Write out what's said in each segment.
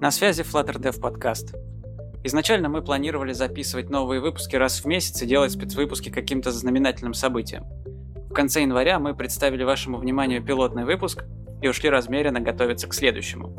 На связи Flutter Dev подкаст. Изначально мы планировали записывать новые выпуски раз в месяц и делать спецвыпуски каким-то знаменательным событием. В конце января мы представили вашему вниманию пилотный выпуск и ушли размеренно готовиться к следующему.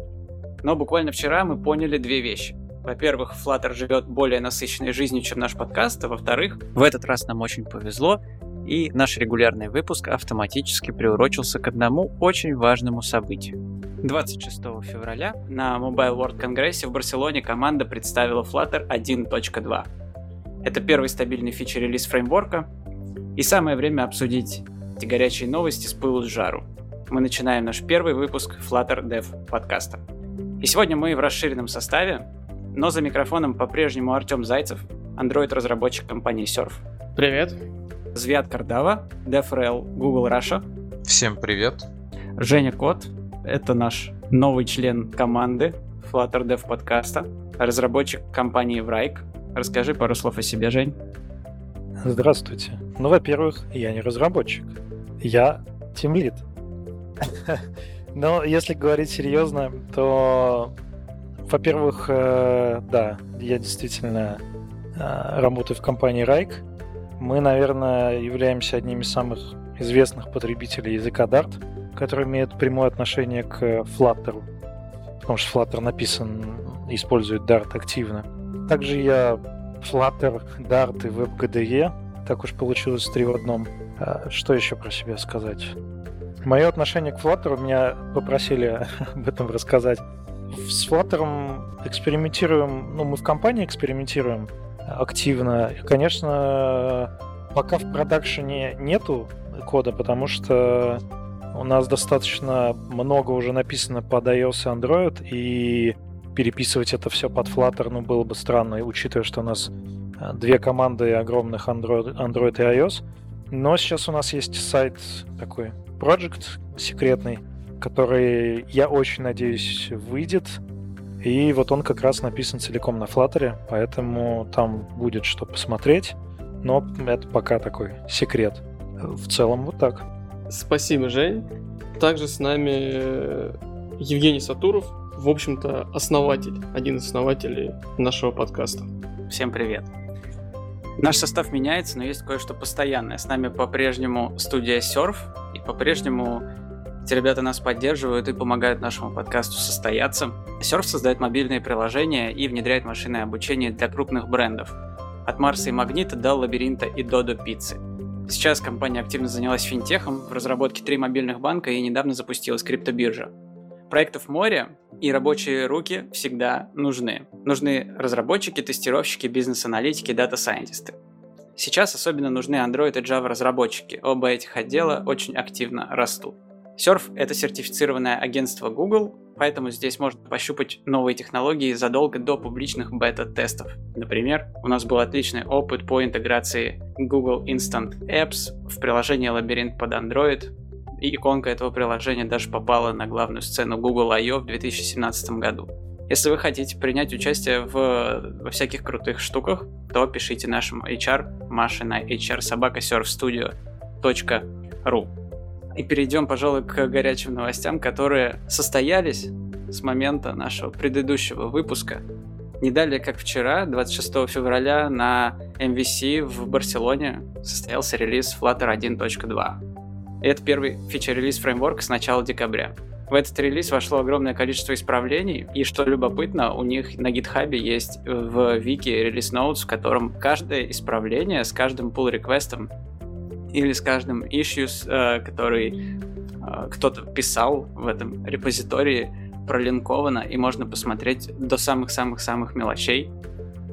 Но буквально вчера мы поняли две вещи. Во-первых, Flutter живет более насыщенной жизнью, чем наш подкаст, а во-вторых, в этот раз нам очень повезло, и наш регулярный выпуск автоматически приурочился к одному очень важному событию. 26 февраля на Mobile World Congress в Барселоне команда представила Flutter 1.2. Это первый стабильный фичер-релиз фреймворка, и самое время обсудить эти горячие новости с пылу с жару. Мы начинаем наш первый выпуск Flutter Dev подкаста. И сегодня мы в расширенном составе, но за микрофоном по-прежнему Артем Зайцев, Android-разработчик компании Surf. Привет. Звят Кардава, DevRel Google Russia. Всем привет. Женя Кот, это наш новый член команды Flutter Dev подкаста, разработчик компании Wrike. Расскажи пару слов о себе, Жень. Здравствуйте. Ну, во-первых, я не разработчик. Я тимлид. Но если говорить серьезно, то, во-первых, э, да, я действительно э, работаю в компании Rike, мы, наверное, являемся одними из самых известных потребителей языка Dart, который имеет прямое отношение к Flutter, потому что Flutter написан, использует Dart активно. Также я Flutter, Dart и WebGDE, так уж получилось три в одном. А что еще про себя сказать? Мое отношение к Flutter, меня попросили об этом рассказать. С Flutter экспериментируем, ну, мы в компании экспериментируем, активно. И, конечно, пока в продакшене нету кода, потому что у нас достаточно много уже написано под iOS и Android, и переписывать это все под Flutter, ну, было бы странно, учитывая, что у нас а, две команды огромных Android, Android и iOS. Но сейчас у нас есть сайт такой, project секретный, который, я очень надеюсь, выйдет и вот он как раз написан целиком на Flutter, поэтому там будет что посмотреть. Но это пока такой секрет. В целом вот так. Спасибо, Жень. Также с нами э, Евгений Сатуров, в общем-то, основатель, один из основателей нашего подкаста. Всем привет. Наш состав меняется, но есть кое-что постоянное. С нами по-прежнему студия Surf, и по-прежнему эти ребята нас поддерживают и помогают нашему подкасту состояться. Surf создает мобильные приложения и внедряет машинное обучение для крупных брендов. От Марса и Магнита до Лабиринта и Додо Пиццы. Сейчас компания активно занялась финтехом в разработке три мобильных банка и недавно запустилась криптобиржа. Проектов море, и рабочие руки всегда нужны. Нужны разработчики, тестировщики, бизнес-аналитики, дата-сайентисты. Сейчас особенно нужны Android и Java разработчики. Оба этих отдела очень активно растут. Surf — это сертифицированное агентство Google, поэтому здесь можно пощупать новые технологии задолго до публичных бета-тестов. Например, у нас был отличный опыт по интеграции Google Instant Apps в приложение Лабиринт под Android, и иконка этого приложения даже попала на главную сцену Google I.O. в 2017 году. Если вы хотите принять участие в, во всяких крутых штуках, то пишите нашему HR Маше на hrsobakasurfstudio.ru. И перейдем, пожалуй, к горячим новостям, которые состоялись с момента нашего предыдущего выпуска. Не далее, как вчера, 26 февраля на MVC в Барселоне состоялся релиз Flutter 1.2. Это первый фичер-релиз фреймворка с начала декабря. В этот релиз вошло огромное количество исправлений, и что любопытно, у них на GitHub есть в вики релиз notes, в котором каждое исправление с каждым pull реквестом или с каждым issues, э, который э, кто-то писал в этом репозитории, пролинковано, и можно посмотреть до самых-самых-самых мелочей,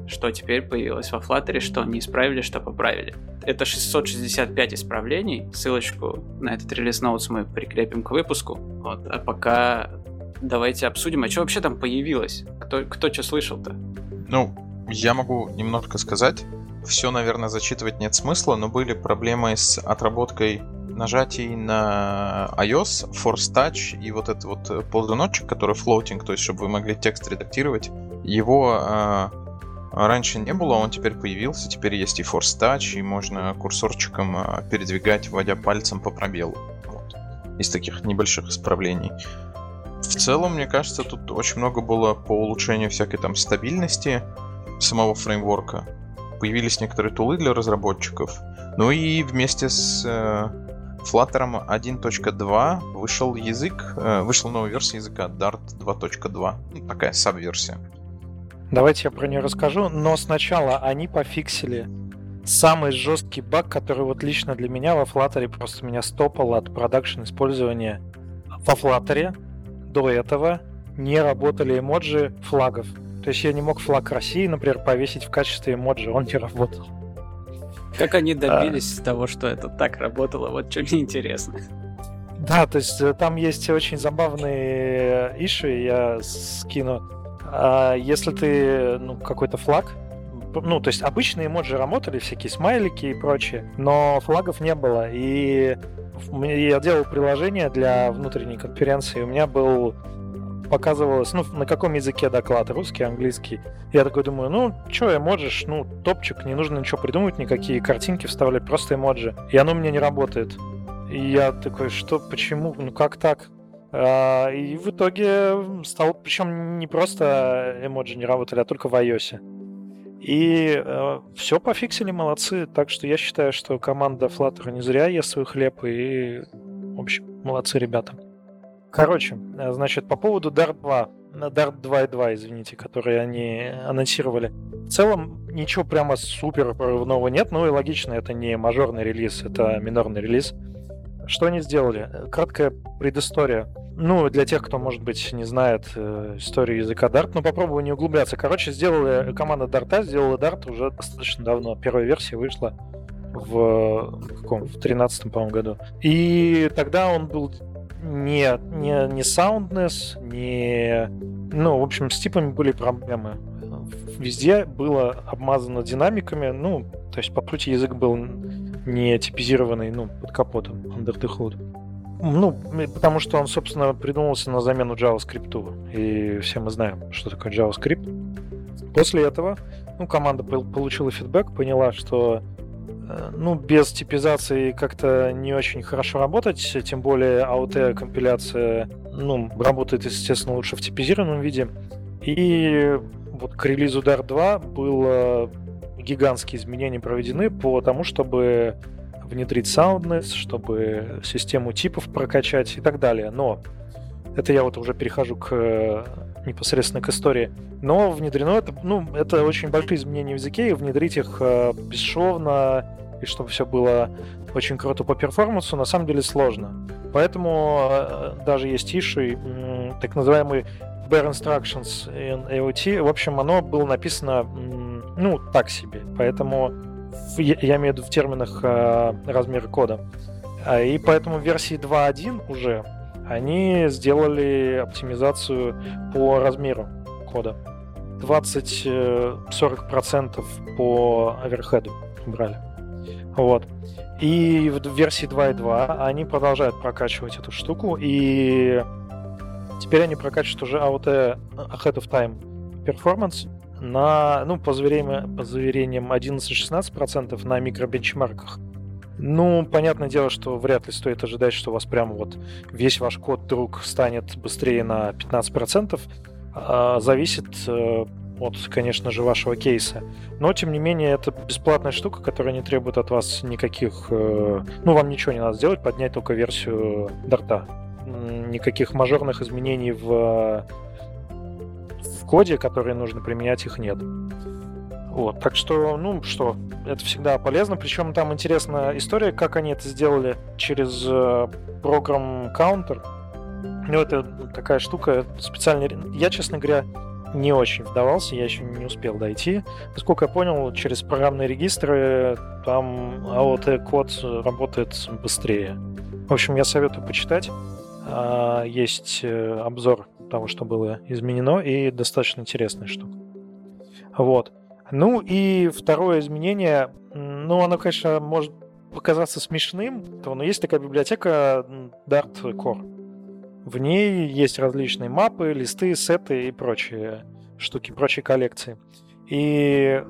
что теперь появилось во Flutter, что не исправили, что поправили. Это 665 исправлений. Ссылочку на этот релиз ноутс мы прикрепим к выпуску. Вот. А пока давайте обсудим, а что вообще там появилось? Кто, кто что слышал-то? Ну, я могу немножко сказать все, наверное, зачитывать нет смысла, но были проблемы с отработкой нажатий на iOS, Force Touch и вот этот вот ползуночек, который floating, то есть чтобы вы могли текст редактировать. Его э, раньше не было, он теперь появился, теперь есть и Force Touch, и можно курсорчиком э, передвигать, вводя пальцем по пробелу. Вот. Из таких небольших исправлений. В целом, мне кажется, тут очень много было по улучшению всякой там стабильности самого фреймворка. Появились некоторые тулы для разработчиков. Ну и вместе с э, Flutter 1.2 вышел язык, э, вышла новая версия языка Dart 2.2. Ну, такая саб-версия. Давайте я про нее расскажу, но сначала они пофиксили самый жесткий баг, который вот лично для меня во Flutter просто меня стопал от продакшн использования. Во Flutter до этого не работали эмоджи флагов. То есть я не мог флаг России, например, повесить в качестве эмоджи, он не работал. Как они добились а... того, что это так работало, вот что мне интересно. Да, то есть э, там есть очень забавные иши, я скину. А если ты, ну, какой-то флаг, ну, то есть обычные эмоджи работали, всякие смайлики и прочее, но флагов не было. И я делал приложение для внутренней конференции, у меня был показывалось, ну, на каком языке доклад, русский, английский. Я такой думаю, ну, что эмоджиш, ну, топчик, не нужно ничего придумывать, никакие картинки вставлять, просто эмоджи. И оно мне не работает. И я такой, что, почему, ну, как так? А, и в итоге стал, причем не просто эмоджи не работали, а только в iOS. И э, все пофиксили, молодцы. Так что я считаю, что команда Flutter не зря ест свой хлеб. И, в общем, молодцы ребята. Короче, э, значит, по поводу Dart 2. Dart 2.2, извините, которые они анонсировали. В целом, ничего прямо супер прорывного нет. Ну и логично, это не мажорный релиз, это минорный релиз. Что они сделали? Краткая предыстория. Ну, для тех, кто, может быть, не знает э, историю языка Dart, но попробую не углубляться. Короче, сделали команда Dart, сделала Dart уже достаточно давно. Первая версия вышла в каком? В 13 по-моему, году. И тогда он был не, не, не soundness, не... Ну, в общем, с типами были проблемы. Везде было обмазано динамиками, ну, то есть, по сути, язык был не типизированный, ну, под капотом, under the hood. Ну, потому что он, собственно, придумался на замену JavaScript. И все мы знаем, что такое JavaScript. После этого ну, команда получила фидбэк, поняла, что ну, без типизации как-то не очень хорошо работать, тем более AUT-компиляция ну, работает, естественно, лучше в типизированном виде. И вот к релизу Dart 2 было гигантские изменения проведены по тому, чтобы внедрить soundness, чтобы систему типов прокачать и так далее. Но это я вот уже перехожу к непосредственно к истории. Но внедрено это, ну, это очень большие изменения в языке, и внедрить их э, бесшовно, и чтобы все было очень круто по перформансу, на самом деле сложно. Поэтому э, даже есть иши, так называемый Bare Instructions in AOT. В общем, оно было написано, ну, так себе. Поэтому я имею в виду в терминах э, размера кода. А, и поэтому в версии 2.1 уже они сделали оптимизацию по размеру кода. 20-40% э, по оверхеду брали. Вот. И в версии 2.2 они продолжают прокачивать эту штуку, и теперь они прокачивают уже AOT Ahead of Time Performance на, ну, по заверениям, по заверениям 11-16% на микробенчмарках. Ну, понятное дело, что вряд ли стоит ожидать, что у вас прямо вот весь ваш код вдруг станет быстрее на 15%. А, зависит э, от, конечно же, вашего кейса. Но, тем не менее, это бесплатная штука, которая не требует от вас никаких... Э, ну, вам ничего не надо сделать, поднять только версию дарта. Никаких мажорных изменений в коде, которые нужно применять, их нет. Вот, так что, ну что, это всегда полезно. Причем там интересная история, как они это сделали через э, программ Counter. Ну, это такая штука специально. Я, честно говоря, не очень вдавался, я еще не успел дойти. Насколько я понял, через программные регистры там AOT-код работает быстрее. В общем, я советую почитать. А, есть э, обзор того, что было изменено, и достаточно интересная штука. Вот. Ну и второе изменение, ну оно, конечно, может показаться смешным, но есть такая библиотека Dart Core. В ней есть различные мапы, листы, сеты и прочие штуки, прочие коллекции. И,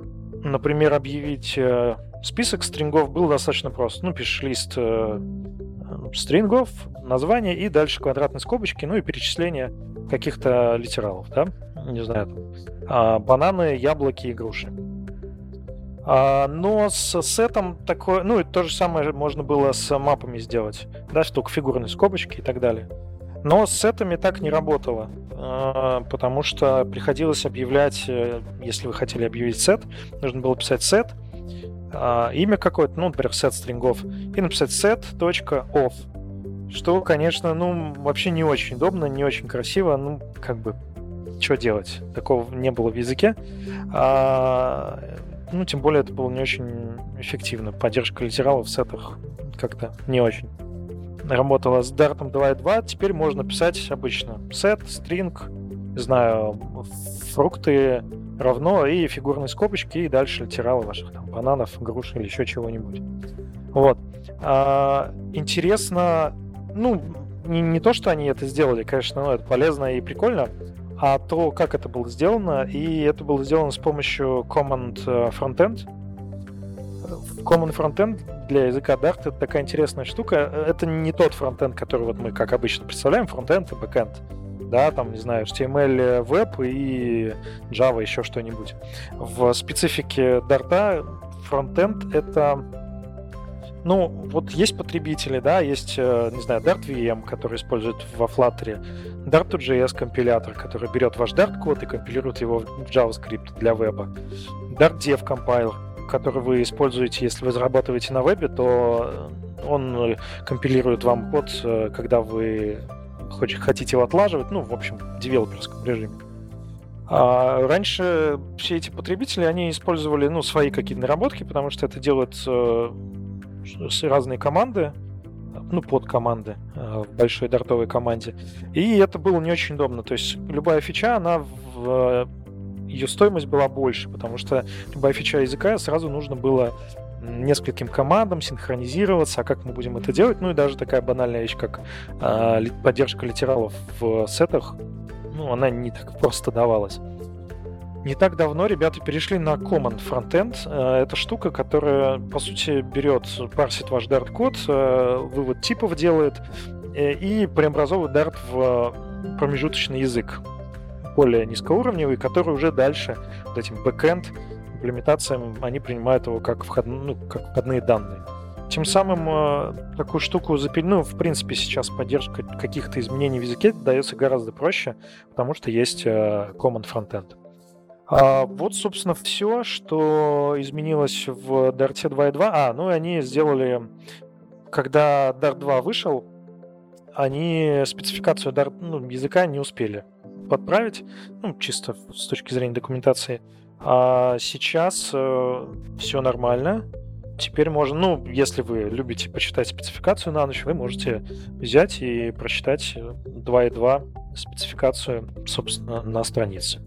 например, объявить э, список стрингов было достаточно просто. Ну, пишешь лист э, стрингов, название и дальше квадратные скобочки, ну и перечисление каких-то литералов, да? Не знаю, там, бананы, яблоки и груши. Но с сетом такое, ну и то же самое можно было с мапами сделать, да, только фигурные скобочки и так далее. Но с сетами так не работало, потому что приходилось объявлять, э, если вы хотели объявить сет, нужно было писать сет, имя какое-то, ну, например, сет стрингов, и написать set.off, что, конечно, ну, вообще не очень удобно, не очень красиво, ну, как бы, что делать? Такого не было в языке. А, ну, тем более это было не очень эффективно. Поддержка литералов в сетах как-то не очень работала с Dart 2.2. Теперь можно писать обычно set, string, не знаю, фрукты равно и фигурные скобочки, и дальше литералы ваших там бананов, груш или еще чего-нибудь. Вот. А, интересно, ну, не, не то, что они это сделали, конечно, но это полезно и прикольно, а то, как это было сделано, и это было сделано с помощью Common э, Frontend. Common Frontend для языка Dart это такая интересная штука. Это не тот фронтенд, который вот мы, как обычно, представляем, фронтенд и бэкенд. Да, там, не знаю, HTML, веб и Java, еще что-нибудь. В специфике Dart фронтенд — это ну, вот есть потребители, да, есть, э, не знаю, Dart VM, который используют во Flutter, Dart2JS компилятор, который берет ваш Dart код и компилирует его в JavaScript для веба, Dart Dev компайлер, который вы используете, если вы разрабатываете на вебе, то он компилирует вам код, э, когда вы хотите его отлаживать, ну, в общем, в девелоперском режиме. А раньше все эти потребители, они использовали, ну, свои какие-то наработки, потому что это делают э, разные команды, ну, под команды э, в большой дартовой команде. И это было не очень удобно. То есть любая фича, она в ее стоимость была больше, потому что любая фича языка сразу нужно было нескольким командам синхронизироваться, а как мы будем это делать? Ну и даже такая банальная вещь, как э, поддержка литералов в сетах, ну, она не так просто давалась. Не так давно ребята перешли на Common Frontend. Э, это штука, которая, по сути, берет, парсит ваш Dart-код, э, вывод типов делает э, и преобразовывает Dart в промежуточный язык, более низкоуровневый, который уже дальше, вот этим backend имплементациям, они принимают его как, вход, ну, как входные данные. Тем самым такую штуку запилить, ну, в принципе, сейчас поддержка каких-то изменений в языке дается гораздо проще, потому что есть Common Frontend. А, вот, собственно, все, что изменилось в Dart 2.2. А, ну и они сделали, когда Dart 2 вышел, они спецификацию Dart, ну, языка не успели подправить, ну, чисто с точки зрения документации. А сейчас э, все нормально. Теперь можно, ну, если вы любите почитать спецификацию на ночь, вы можете взять и прочитать 2.2 спецификацию, собственно, на странице.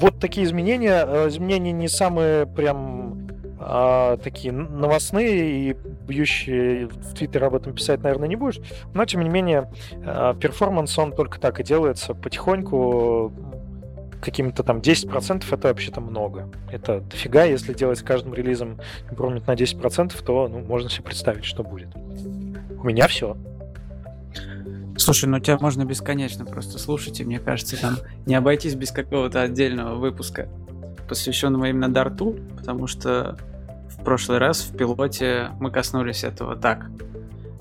Вот такие изменения. Э, изменения не самые прям а, такие новостные и бьющие в Твиттер об этом писать, наверное, не будешь. Но, тем не менее, а, перформанс, он только так и делается потихоньку. Какими-то там 10% это вообще-то много. Это дофига, если делать с каждым релизом импромент на 10%, то ну, можно себе представить, что будет. У меня все. Слушай, ну тебя можно бесконечно просто слушать, и мне кажется, там не обойтись без какого-то отдельного выпуска, посвященного именно Дарту, потому что в прошлый раз в пилоте мы коснулись этого так,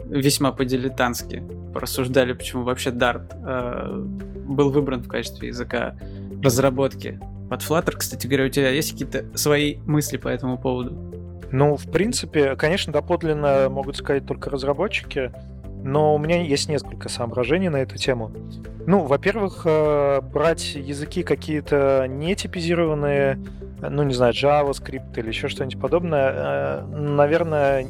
весьма по-дилетантски. Порассуждали, почему вообще Dart э, был выбран в качестве языка разработки под Flutter. Кстати говоря, у тебя есть какие-то свои мысли по этому поводу? Ну, в принципе, конечно, доподлинно могут сказать только разработчики. Но у меня есть несколько соображений на эту тему. Ну, во-первых, э, брать языки какие-то не типизированные, ну, не знаю, JavaScript или еще что-нибудь подобное, э, наверное,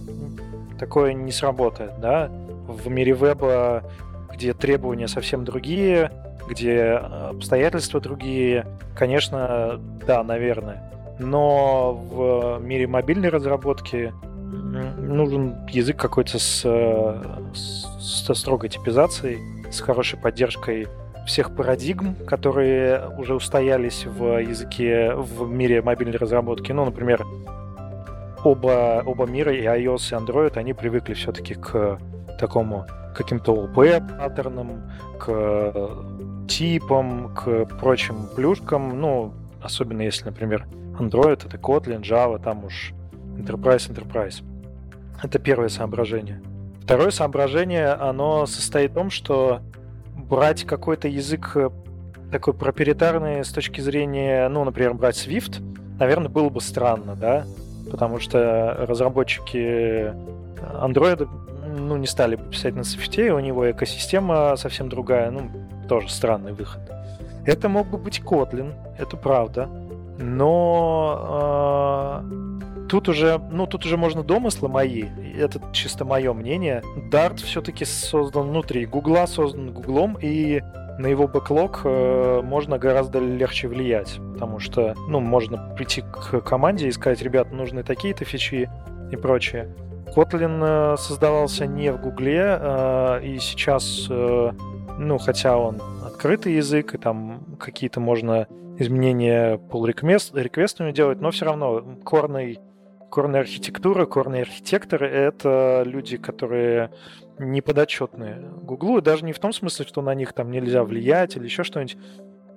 такое не сработает, да? В мире веба, где требования совсем другие, где обстоятельства другие, конечно, да, наверное. Но в мире мобильной разработки нужен язык какой-то с, с, со строгой типизацией, с хорошей поддержкой всех парадигм, которые уже устоялись в языке, в мире мобильной разработки. Ну, например, оба, оба мира, и iOS, и Android, они привыкли все-таки к такому каким-то OP паттернам, к типам, к прочим плюшкам, ну, особенно если, например, Android — это Kotlin, Java, там уж Enterprise, Enterprise. Это первое соображение. Второе соображение, оно состоит в том, что брать какой-то язык э, такой проприетарный с точки зрения, ну, например, брать Swift, наверное, было бы странно, да, потому что разработчики Android ну, не стали бы писать на Swift, у него экосистема совсем другая, ну, тоже странный выход. Это мог бы быть Kotlin, это правда, но э, тут уже, ну, тут уже можно домыслы мои, это чисто мое мнение. Dart все-таки создан внутри Гугла, создан Гуглом, и на его бэклог э, можно гораздо легче влиять, потому что, ну, можно прийти к команде и сказать, ребят, нужны такие-то фичи и прочее. Kotlin э, создавался не в Гугле, э, и сейчас, э, ну, хотя он открытый язык, и там какие-то можно изменения pull реквестами делать, но все равно корный корная архитектура, корные архитекторы — это люди, которые не подотчетные Гуглу, и даже не в том смысле, что на них там нельзя влиять или еще что-нибудь,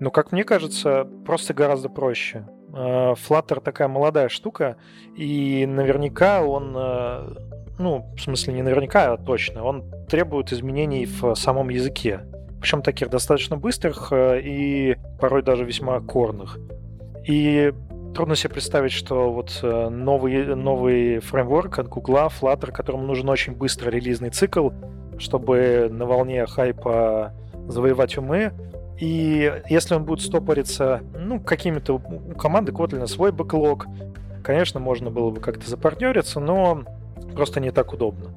но, как мне кажется, просто гораздо проще. Э, Flutter такая молодая штука, и наверняка он, э, ну, в смысле не наверняка, а точно, он требует изменений в самом языке. Причем таких достаточно быстрых э, и порой даже весьма корных. И трудно себе представить, что вот э, новый, новый фреймворк от Google, Flutter, которому нужен очень быстро релизный цикл, чтобы на волне хайпа завоевать умы. И если он будет стопориться, ну, какими-то у команды Kotlin свой бэклог, конечно, можно было бы как-то запартнериться, но просто не так удобно.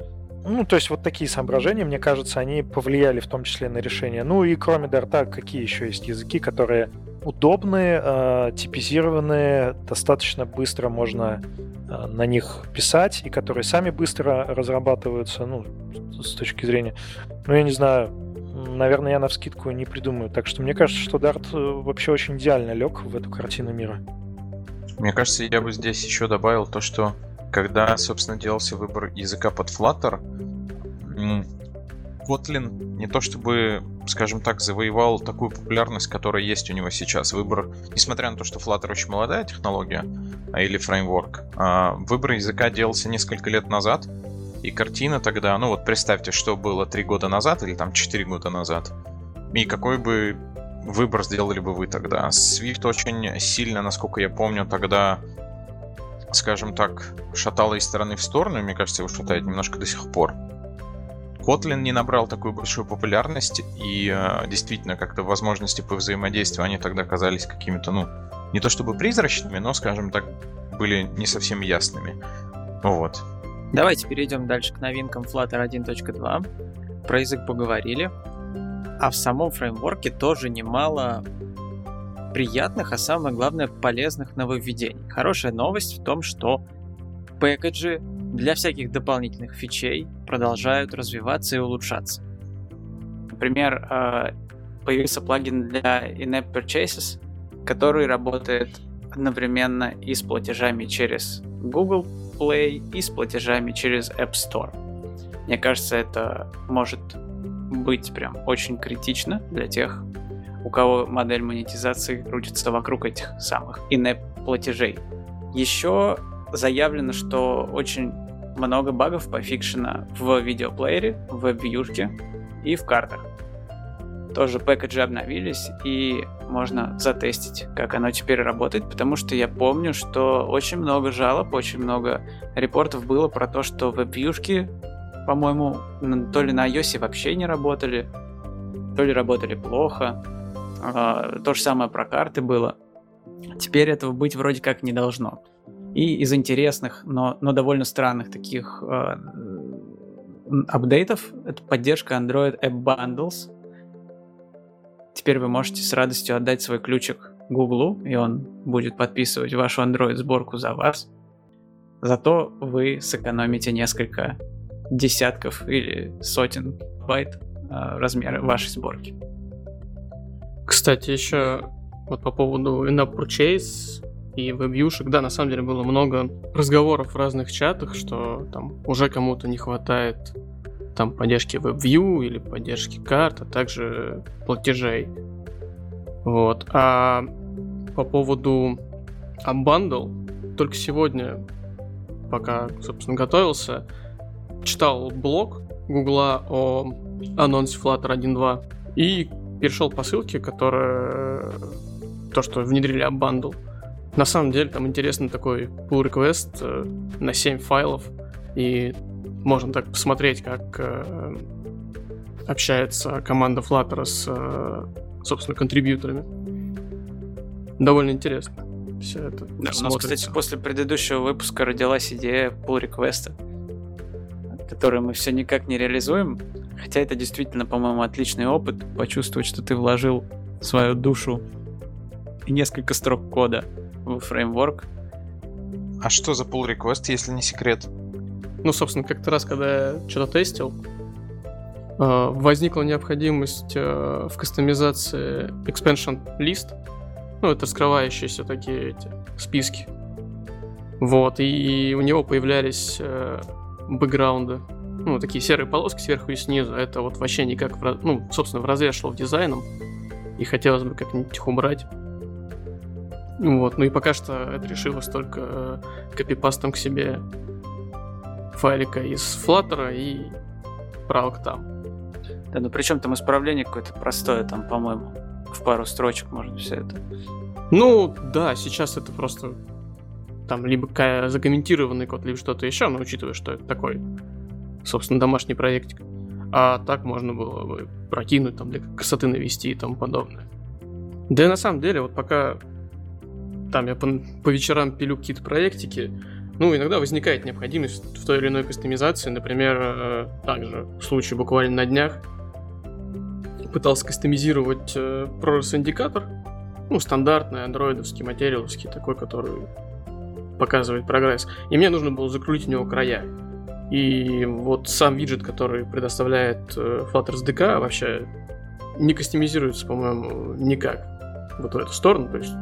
Ну, то есть вот такие соображения, мне кажется, они повлияли в том числе на решение. Ну и кроме Dart, какие еще есть языки, которые удобные, э, типизированные, достаточно быстро можно э, на них писать, и которые сами быстро разрабатываются, ну, с точки зрения... Ну, я не знаю, наверное, я на вскидку не придумаю. Так что мне кажется, что Dart э, вообще очень идеально лег в эту картину мира. Мне кажется, я бы здесь еще добавил то, что когда, собственно, делался выбор языка под Flutter, Kotlin не то чтобы, скажем так, завоевал такую популярность, которая есть у него сейчас. Выбор, несмотря на то, что Flutter очень молодая технология а, или фреймворк, а, выбор языка делался несколько лет назад, и картина тогда, ну вот представьте, что было три года назад или там четыре года назад, и какой бы выбор сделали бы вы тогда. Swift очень сильно, насколько я помню, тогда скажем так, шатало из стороны в сторону, и, мне кажется, его шатает немножко до сих пор. Kotlin не набрал такую большую популярность, и э, действительно как-то возможности по взаимодействию, они тогда казались какими-то, ну, не то чтобы призрачными, но, скажем так, были не совсем ясными. Вот. Давайте перейдем дальше к новинкам Flutter 1.2. Про язык поговорили. А в самом фреймворке тоже немало приятных, а самое главное полезных нововведений. Хорошая новость в том, что пэкэджи для всяких дополнительных фичей продолжают развиваться и улучшаться. Например, э, появился плагин для In-App Purchases, который работает одновременно и с платежами через Google Play, и с платежами через App Store. Мне кажется, это может быть прям очень критично для тех, у кого модель монетизации крутится вокруг этих самых in-app платежей. Еще заявлено, что очень много багов пофикшено в видеоплеере, в веб-вьюшке и в картах. Тоже пэкэджи обновились, и можно затестить, как оно теперь работает, потому что я помню, что очень много жалоб, очень много репортов было про то, что веб-вьюшки, по-моему, то ли на iOS вообще не работали, то ли работали плохо. А, то же самое про карты было. Теперь этого быть вроде как не должно. И из интересных, но, но довольно странных таких э, апдейтов это поддержка Android App Bundles. Теперь вы можете с радостью отдать свой ключик Google, и он будет подписывать вашу Android сборку за вас. Зато вы сэкономите несколько десятков или сотен байт э, размера вашей сборки. Кстати, еще вот по поводу in-app purchase и веб-юшек, да, на самом деле было много разговоров в разных чатах, что там уже кому-то не хватает там поддержки WebView или поддержки карт, а также платежей. Вот. А по поводу Unbundle, только сегодня, пока, собственно, готовился, читал блог Гугла о анонсе Flutter 1.2 и перешел по ссылке, которая то, что внедрили Unbundle. На самом деле там интересный такой pull request э, на 7 файлов, и можно так посмотреть, как э, общается команда Flutter с, э, собственно, контрибьюторами. Довольно интересно. Все это да, у нас, кстати, после предыдущего выпуска родилась идея pull реквеста которую мы все никак не реализуем. Хотя это действительно, по-моему, отличный опыт. Почувствовать, что ты вложил свою душу и несколько строк кода в фреймворк. А что за pull request, если не секрет? Ну, собственно, как-то раз, когда я что-то тестил, э, возникла необходимость э, в кастомизации expansion list, ну, это раскрывающиеся такие эти списки. Вот, и у него появлялись э, бэкграунды, ну, такие серые полоски сверху и снизу. Это вот вообще никак, в, ну, собственно, в разрез шло в дизайном, и хотелось бы как-нибудь их убрать. Вот, ну и пока что это решилось только копипастом к себе файлика из Flutter и правок там. Да, ну причем там исправление какое-то простое, там, по-моему, в пару строчек можно все это. Ну, да, сейчас это просто там либо закомментированный код, либо что-то еще, но учитывая, что это такой, собственно, домашний проектик. А так можно было бы прокинуть, там, для красоты навести и тому подобное. Да и на самом деле, вот пока там я по, по вечерам пилю какие-то проектики, ну, иногда возникает необходимость в той или иной кастомизации. Например, э, также в случае буквально на днях пытался кастомизировать э, ProRes индикатор, ну, стандартный, андроидовский, материаловский, такой, который показывает прогресс. И мне нужно было закрутить у него края. И вот сам виджет, который предоставляет э, Flutter SDK, вообще не кастомизируется, по-моему, никак вот в эту сторону. То есть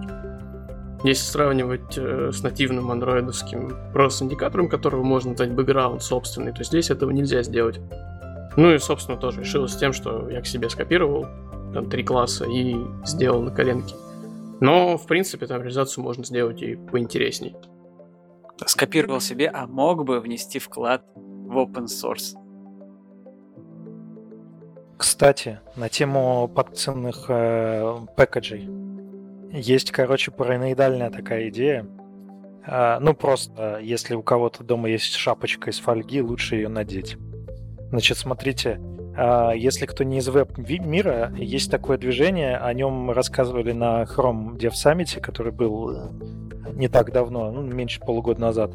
если сравнивать э, с нативным андроидовским процесс-индикатором, которого можно дать бэкграунд собственный, то здесь этого нельзя сделать. Ну и, собственно, тоже решилось с тем, что я к себе скопировал там три класса и сделал на коленке. Но, в принципе, там реализацию можно сделать и поинтересней. Скопировал себе, а мог бы внести вклад в open source. Кстати, на тему подписанных э, package ей. Есть, короче, параноидальная такая идея. А, ну, просто, если у кого-то дома есть шапочка из фольги, лучше ее надеть. Значит, смотрите, а, если кто не из веб-мира, есть такое движение, о нем рассказывали на Chrome Dev Summit, который был э, не так давно, ну, меньше полугода назад.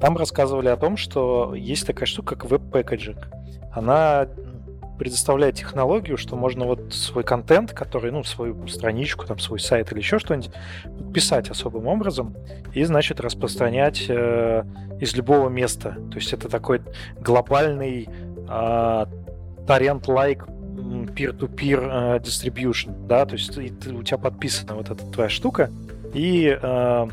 Там рассказывали о том, что есть такая штука, как web packaging. Она предоставляет технологию, что можно вот свой контент, который, ну, свою страничку, там, свой сайт или еще что-нибудь, подписать особым образом и, значит, распространять э, из любого места. То есть это такой глобальный э, торрент-лайк peer-to-peer э, distribution, да, то есть ты, у тебя подписана вот эта твоя штука, и э,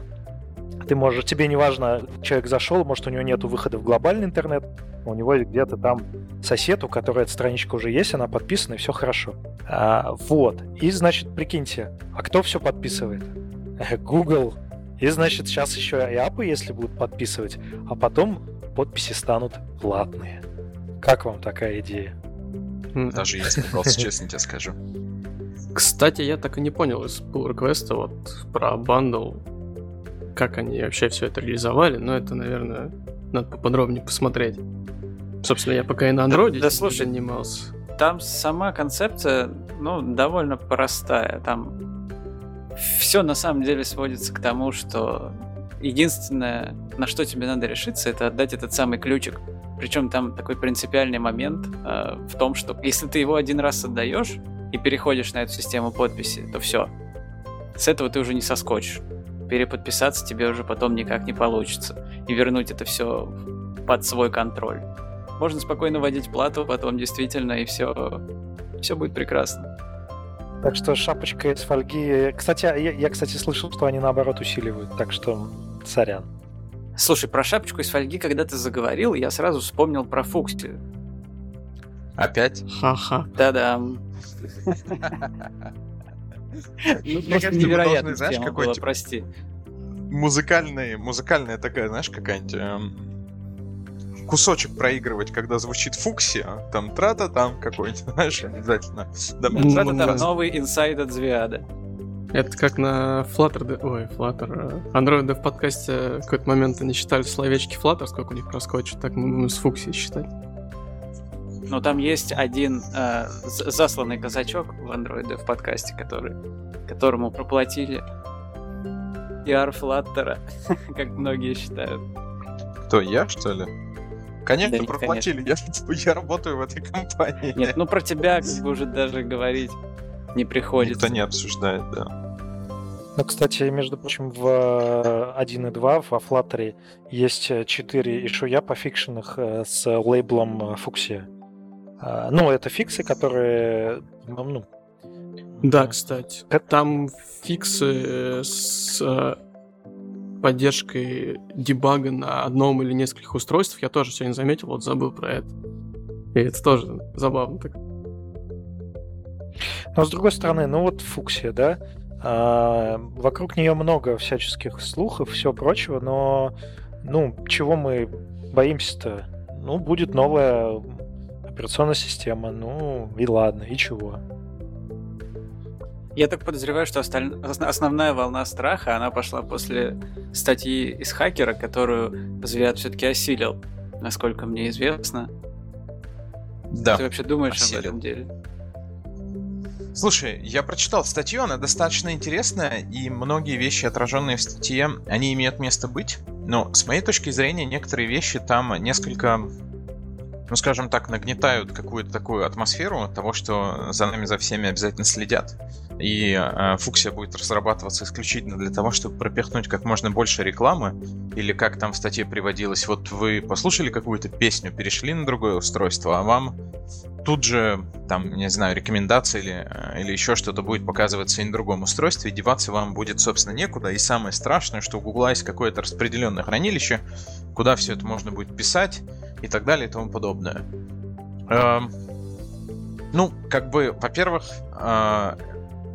ты можешь, тебе не важно, человек зашел, может, у него нету выхода в глобальный интернет, у него где-то там сосед, у которой эта страничка уже есть, она подписана, и все хорошо. А, вот. И, значит, прикиньте, а кто все подписывает? Google. И, значит, сейчас еще и апы, если будут подписывать, а потом подписи станут платные. Как вам такая идея? Даже если просто честно тебе скажу. Кстати, я так и не понял из pull request вот про бандл, как они вообще все это реализовали, но это, наверное, надо поподробнее посмотреть. Собственно, я пока и на андроиде да, да, слушай, занимался. Там сама концепция, ну, довольно простая. Там все на самом деле сводится к тому, что единственное, на что тебе надо решиться, это отдать этот самый ключик. Причем там такой принципиальный момент э, в том, что если ты его один раз отдаешь и переходишь на эту систему подписи, то все. С этого ты уже не соскочишь. Переподписаться тебе уже потом никак не получится. И вернуть это все под свой контроль можно спокойно вводить плату потом действительно, и все, все будет прекрасно. Так что шапочка из фольги... Кстати, я, я, кстати, слышал, что они наоборот усиливают, так что сорян. Слушай, про шапочку из фольги, когда ты заговорил, я сразу вспомнил про Фукси. Опять? Ха-ха. Да-да. Ну, просто невероятно знаешь, какой прости. Музыкальный, музыкальная такая, знаешь, какая-нибудь эм, кусочек проигрывать, когда звучит фуксия, там трата там какой-нибудь, знаешь, обязательно. Да, трата там новый инсайд от Звиада. Это как на Flutter, ой, Flutter, Android в подкасте в какой-то момент они считали словечки Flutter, сколько у них проскочит, так мы будем с Фукси считать. Но там есть один э, засланный казачок в Android в подкасте, который, которому проплатили PR Flutter, как многие считают. Кто, я, что ли? Конечно, да, проплатили. Конечно. Я, я работаю в этой компании. Нет, ну про тебя как бы уже даже говорить не приходится. Никто не обсуждает, да. Ну, кстати, между прочим, в 1.2 во Flutter есть 4 ишуя по фикшенах э, с лейблом Фуксия. А, ну, это фиксы, которые... Ну, да, кстати. Там фиксы с э, поддержкой дебага на одном или нескольких устройствах. Я тоже сегодня заметил, вот забыл про это. И это тоже забавно так. Но с другой стороны, ну вот Фуксия, да, а, вокруг нее много всяческих слухов, все прочего, но ну, чего мы боимся-то? Ну, будет новая операционная система, ну и ладно, и чего? Я так подозреваю, что осталь... основная волна страха, она пошла после статьи из хакера, которую Звят все-таки осилил, насколько мне известно. Да. Ты вообще думаешь осилил. об этом деле? Слушай, я прочитал статью, она достаточно интересная, и многие вещи, отраженные в статье, они имеют место быть. Но с моей точки зрения, некоторые вещи там несколько ну, скажем так, нагнетают какую-то такую атмосферу того, что за нами, за всеми обязательно следят. И э, фуксия будет разрабатываться исключительно для того, чтобы пропихнуть как можно больше рекламы. Или как там в статье приводилось, вот вы послушали какую-то песню, перешли на другое устройство, а вам тут же, там, не знаю, рекомендации или, э, или еще что-то будет показываться и на другом устройстве, и деваться вам будет, собственно, некуда. И самое страшное, что у Гугла есть какое-то распределенное хранилище, куда все это можно будет писать и так далее и тому подобное. Эм, ну, как бы, во-первых, э,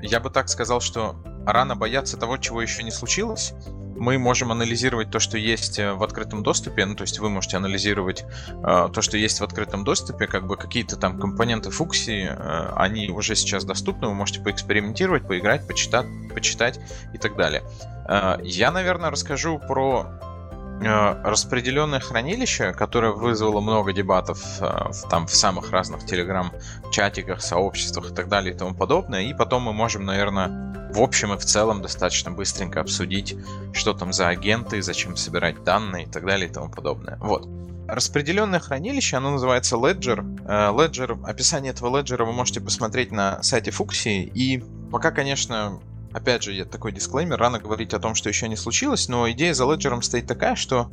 я бы так сказал, что рано бояться того, чего еще не случилось. Мы можем анализировать то, что есть э, в открытом доступе, ну, то есть вы можете анализировать э, то, что есть в открытом доступе, как бы какие-то там компоненты фуксии, э, они уже сейчас доступны, вы можете поэкспериментировать, поиграть, почитать, почитать и так далее. Э, я, наверное, расскажу про распределенное хранилище, которое вызвало много дебатов э, там в самых разных телеграм-чатиках, сообществах и так далее и тому подобное. И потом мы можем, наверное, в общем и в целом достаточно быстренько обсудить, что там за агенты, зачем собирать данные и так далее и тому подобное. Вот. Распределенное хранилище, оно называется Ledger. Э, Ledger, описание этого Ledger вы можете посмотреть на сайте Фуксии. И пока, конечно, опять же, такой дисклеймер, рано говорить о том, что еще не случилось, но идея за Ledger стоит такая, что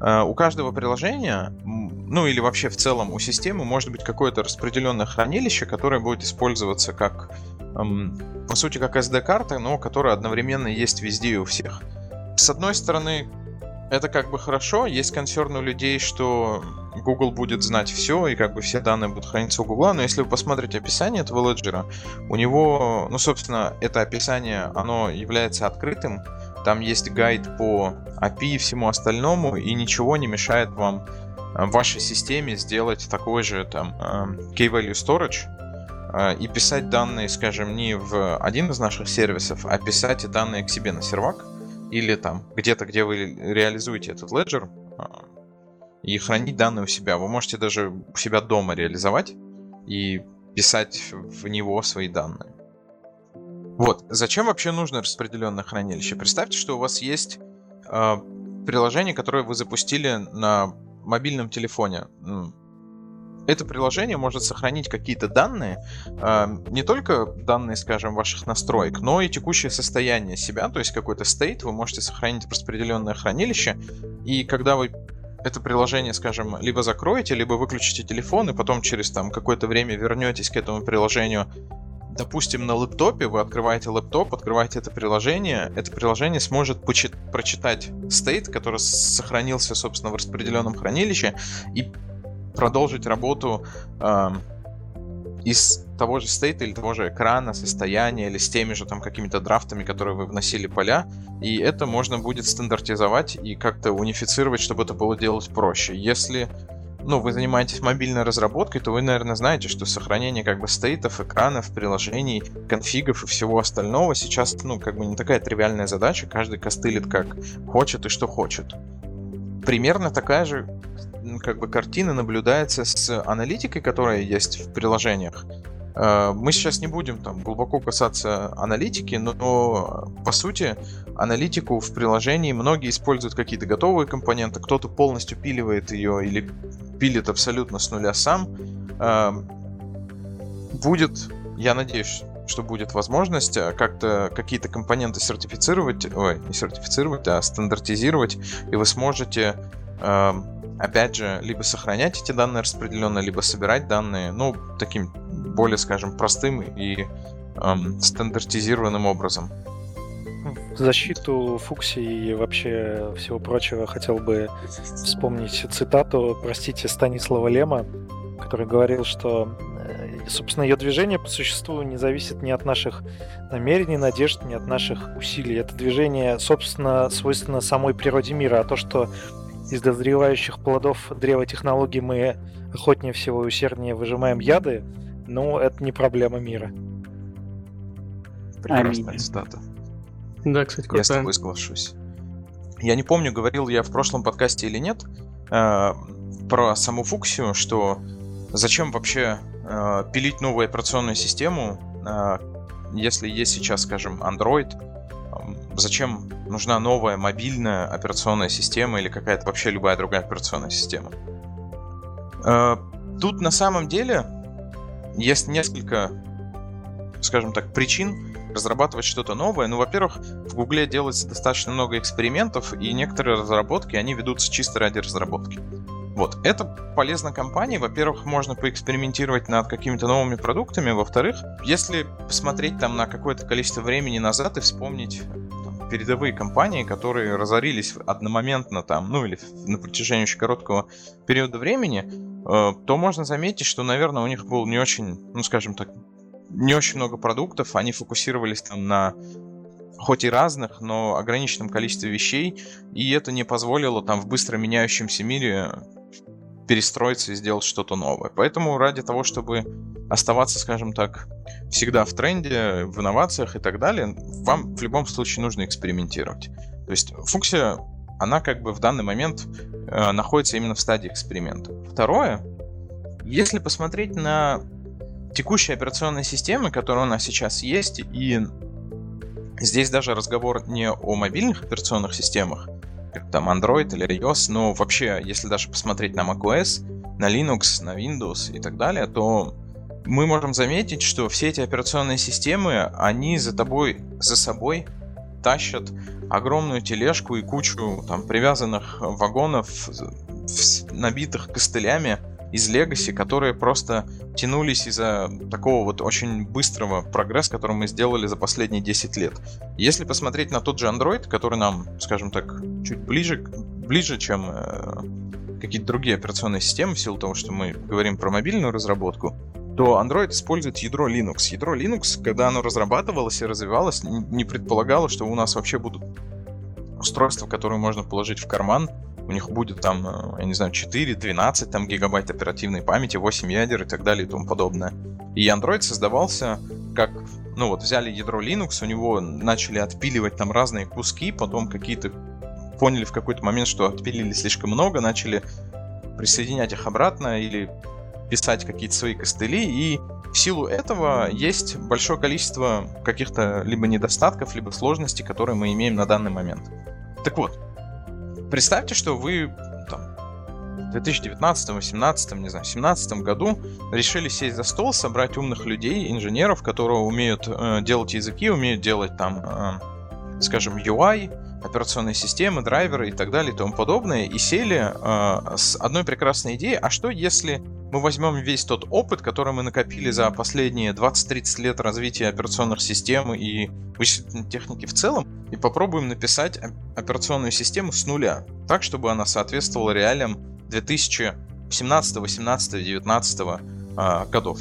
э, у каждого приложения, ну или вообще в целом у системы может быть какое-то распределенное хранилище, которое будет использоваться как, эм, по сути, как SD-карта, но которая одновременно есть везде и у всех. С одной стороны, это как бы хорошо, есть консерн у людей, что Google будет знать все, и как бы все данные будут храниться у Google, но если вы посмотрите описание этого леджера, у него, ну, собственно, это описание, оно является открытым, там есть гайд по API и всему остальному, и ничего не мешает вам э, в вашей системе сделать такой же там э, key-value storage, э, и писать данные, скажем, не в один из наших сервисов, а писать данные к себе на сервак, или там где-то, где вы реализуете этот леджер, и хранить данные у себя. Вы можете даже у себя дома реализовать и писать в него свои данные. Вот, зачем вообще нужно распределенное хранилище? Представьте, что у вас есть э, приложение, которое вы запустили на мобильном телефоне. Это приложение может сохранить какие-то данные, э, не только данные, скажем, ваших настроек, но и текущее состояние себя, то есть какой-то стейт вы можете сохранить в распределенное хранилище, и когда вы это приложение, скажем, либо закроете, либо выключите телефон, и потом через там какое-то время вернетесь к этому приложению. Допустим, на лэптопе вы открываете лэптоп, открываете это приложение, это приложение сможет почит- прочитать стейт, который сохранился, собственно, в распределенном хранилище, и продолжить работу э, из того же стейта или того же экрана, состояния или с теми же там какими-то драфтами, которые вы вносили поля, и это можно будет стандартизовать и как-то унифицировать, чтобы это было делать проще. Если ну, вы занимаетесь мобильной разработкой, то вы, наверное, знаете, что сохранение как бы стейтов, экранов, приложений, конфигов и всего остального сейчас, ну, как бы не такая тривиальная задача, каждый костылит как хочет и что хочет. Примерно такая же как бы картина наблюдается с аналитикой, которая есть в приложениях. Э, мы сейчас не будем там глубоко касаться аналитики, но, по сути аналитику в приложении многие используют какие-то готовые компоненты, кто-то полностью пиливает ее или пилит абсолютно с нуля сам. Э, будет, я надеюсь, что будет возможность э, как-то какие-то компоненты сертифицировать, ой, не сертифицировать, а стандартизировать, и вы сможете опять же, либо сохранять эти данные распределенно, либо собирать данные, ну, таким более, скажем, простым и эм, стандартизированным образом. Защиту Фукси и вообще всего прочего хотел бы вспомнить цитату, простите, Станислава Лема, который говорил, что, собственно, ее движение по существу не зависит ни от наших намерений, надежд, ни от наших усилий. Это движение, собственно, свойственно самой природе мира, а то, что из дозревающих плодов древа технологий мы охотнее всего и усерднее выжимаем яды, но это не проблема мира. Прекрасная Аминь. цитата. Да, кстати, крутая. Я с тобой соглашусь. Я не помню, говорил я в прошлом подкасте или нет, э, про саму фуксию, что зачем вообще э, пилить новую операционную систему, э, если есть сейчас, скажем, Android, зачем нужна новая мобильная операционная система или какая-то вообще любая другая операционная система. Э, тут на самом деле есть несколько, скажем так, причин разрабатывать что-то новое. Ну, во-первых, в Гугле делается достаточно много экспериментов, и некоторые разработки, они ведутся чисто ради разработки. Вот, это полезно компании. Во-первых, можно поэкспериментировать над какими-то новыми продуктами. Во-вторых, если посмотреть там на какое-то количество времени назад и вспомнить там, передовые компании, которые разорились одномоментно там, ну или на протяжении очень короткого периода времени, э, то можно заметить, что, наверное, у них был не очень, ну скажем так, не очень много продуктов, они фокусировались там на хоть и разных, но ограниченном количестве вещей, и это не позволило там в быстро меняющемся мире перестроиться и сделать что-то новое. Поэтому ради того, чтобы оставаться, скажем так, всегда в тренде, в инновациях и так далее, вам в любом случае нужно экспериментировать. То есть функция, она как бы в данный момент э, находится именно в стадии эксперимента. Второе, если посмотреть на текущие операционные системы, которые у нас сейчас есть, и здесь даже разговор не о мобильных операционных системах, как там Android или iOS, но вообще, если даже посмотреть на macOS, на Linux, на Windows и так далее, то мы можем заметить, что все эти операционные системы, они за тобой, за собой тащат огромную тележку и кучу там привязанных вагонов, набитых костылями, из Legacy, которые просто тянулись из-за такого вот очень быстрого прогресса, который мы сделали за последние 10 лет. Если посмотреть на тот же Android, который нам, скажем так, чуть ближе, ближе чем э, какие-то другие операционные системы, в силу того, что мы говорим про мобильную разработку, то Android использует ядро Linux. Ядро Linux, когда оно разрабатывалось и развивалось, не предполагало, что у нас вообще будут устройства, которые можно положить в карман у них будет там, э, я не знаю, 4, 12 там гигабайт оперативной памяти, 8 ядер и так далее и тому подобное. И Android создавался как, ну вот взяли ядро Linux, у него начали отпиливать там разные куски, потом какие-то поняли в какой-то момент, что отпилили слишком много, начали присоединять их обратно или писать какие-то свои костыли, и в силу этого есть большое количество каких-то либо недостатков, либо сложностей, которые мы имеем на данный момент. Так вот, представьте, что вы там, в 2019, 2018, не знаю, 2017 году решили сесть за стол, собрать умных людей, инженеров, которые умеют э, делать языки, умеют делать там, э, скажем, UI, операционные системы, драйверы и так далее и тому подобное, и сели э, с одной прекрасной идеей, а что если мы возьмем весь тот опыт, который мы накопили за последние 20-30 лет развития операционных систем и вычислительной техники в целом, и попробуем написать операционную систему с нуля, так, чтобы она соответствовала реалиям 2017, 18, 19 э, годов.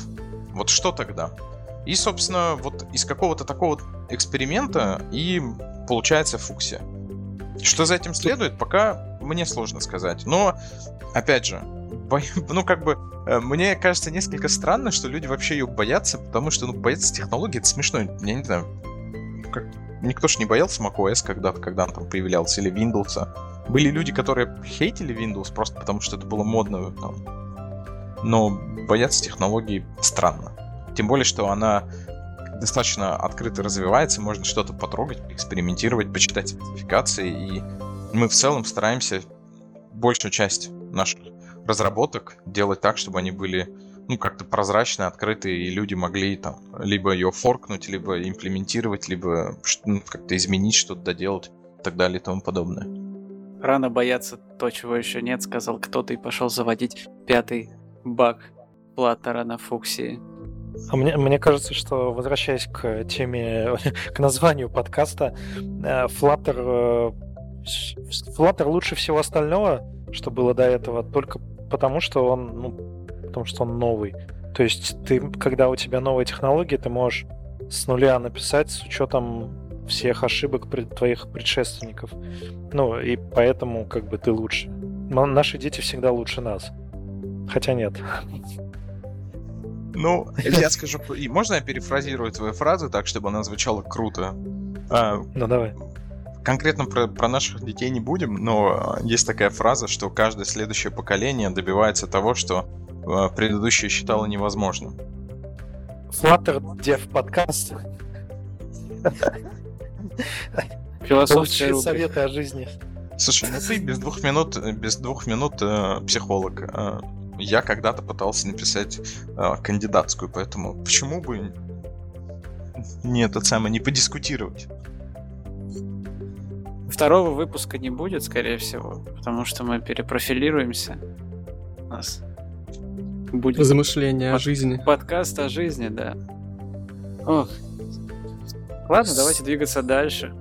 Вот что тогда? И, собственно, вот из какого-то такого эксперимента и получается фуксия. Что за этим следует, пока мне сложно сказать. Но, опять же, ну как бы, э, мне кажется несколько странно, что люди вообще ее боятся, потому что, ну, бояться технологии, это смешно. Я не знаю, как... никто ж не боялся macOS когда-то, когда он там появлялся, или Windows. Были люди, которые хейтили Windows просто потому, что это было модно. Там. Но бояться технологии странно. Тем более, что она достаточно открыто развивается, можно что-то потрогать, экспериментировать, почитать спецификации, и мы в целом стараемся большую часть наших разработок делать так, чтобы они были ну, как-то прозрачно, открыты, и люди могли там либо ее форкнуть, либо имплементировать, либо ну, как-то изменить что-то, доделать и так далее и тому подобное. Рано бояться то, чего еще нет, сказал кто-то и пошел заводить пятый баг Платтера на Фуксии. А мне, мне кажется, что, возвращаясь к теме, к названию подкаста, э, Flutter, э, Flutter лучше всего остального, что было до этого, только потому, что он, ну, потому что он новый. То есть ты, когда у тебя новая технология, ты можешь с нуля написать с учетом всех ошибок пред, твоих предшественников. Ну, и поэтому как бы ты лучше. Но наши дети всегда лучше нас. Хотя нет. Ну, я скажу, и можно я перефразирую твою фразу так, чтобы она звучала круто? А, ну, давай. Конкретно про, про наших детей не будем, но есть такая фраза, что каждое следующее поколение добивается того, что предыдущее считало невозможным. Flutter Dev подкаст. Философские советы о жизни. Слушай, ну ты без двух минут, без двух минут э, психолог. Э, я когда-то пытался написать э, кандидатскую, поэтому почему бы не это самое, не подискутировать? Второго выпуска не будет, скорее всего, потому что мы перепрофилируемся. У нас будет размышление под... о жизни. Подкаст о жизни, да. Ох. Ладно, давайте двигаться дальше.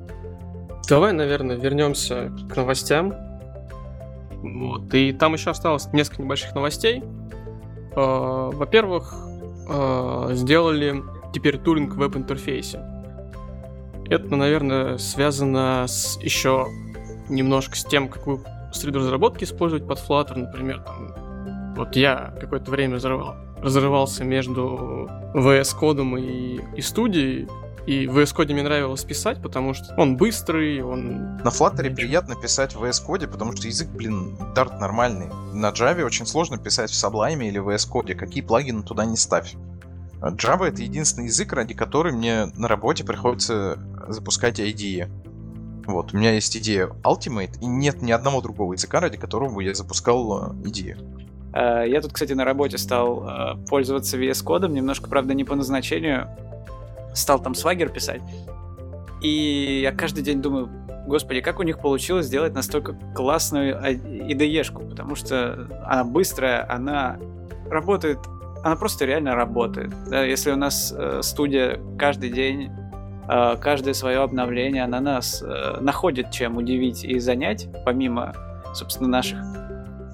Давай, наверное, вернемся к новостям. Вот. И там еще осталось несколько небольших новостей. А, во-первых, а, сделали теперь тулинг в веб-интерфейсе. Это, наверное, связано с еще немножко с тем, какую среду разработки использовать под Flutter, например. Там, вот я какое-то время разрывал, разрывался между VS кодом и, и студией, и в VS Code мне нравилось писать, потому что он быстрый, он... На Flutter приятно писать в VS Code, потому что язык, блин, Dart нормальный. На Java очень сложно писать в Sublime или VS Code. Какие плагины туда не ставь. Java это единственный язык, ради которого мне на работе приходится запускать IDE. Вот, у меня есть идея Ultimate, и нет ни одного другого языка, ради которого я запускал IDE. Э, я тут, кстати, на работе стал э, пользоваться VS кодом, немножко, правда, не по назначению, стал там свагер писать. И я каждый день думаю, господи, как у них получилось сделать настолько классную IDE-шку, потому что она быстрая, она работает, она просто реально работает. Да? Если у нас э, студия каждый день, э, каждое свое обновление, она нас э, находит чем удивить и занять, помимо, собственно, наших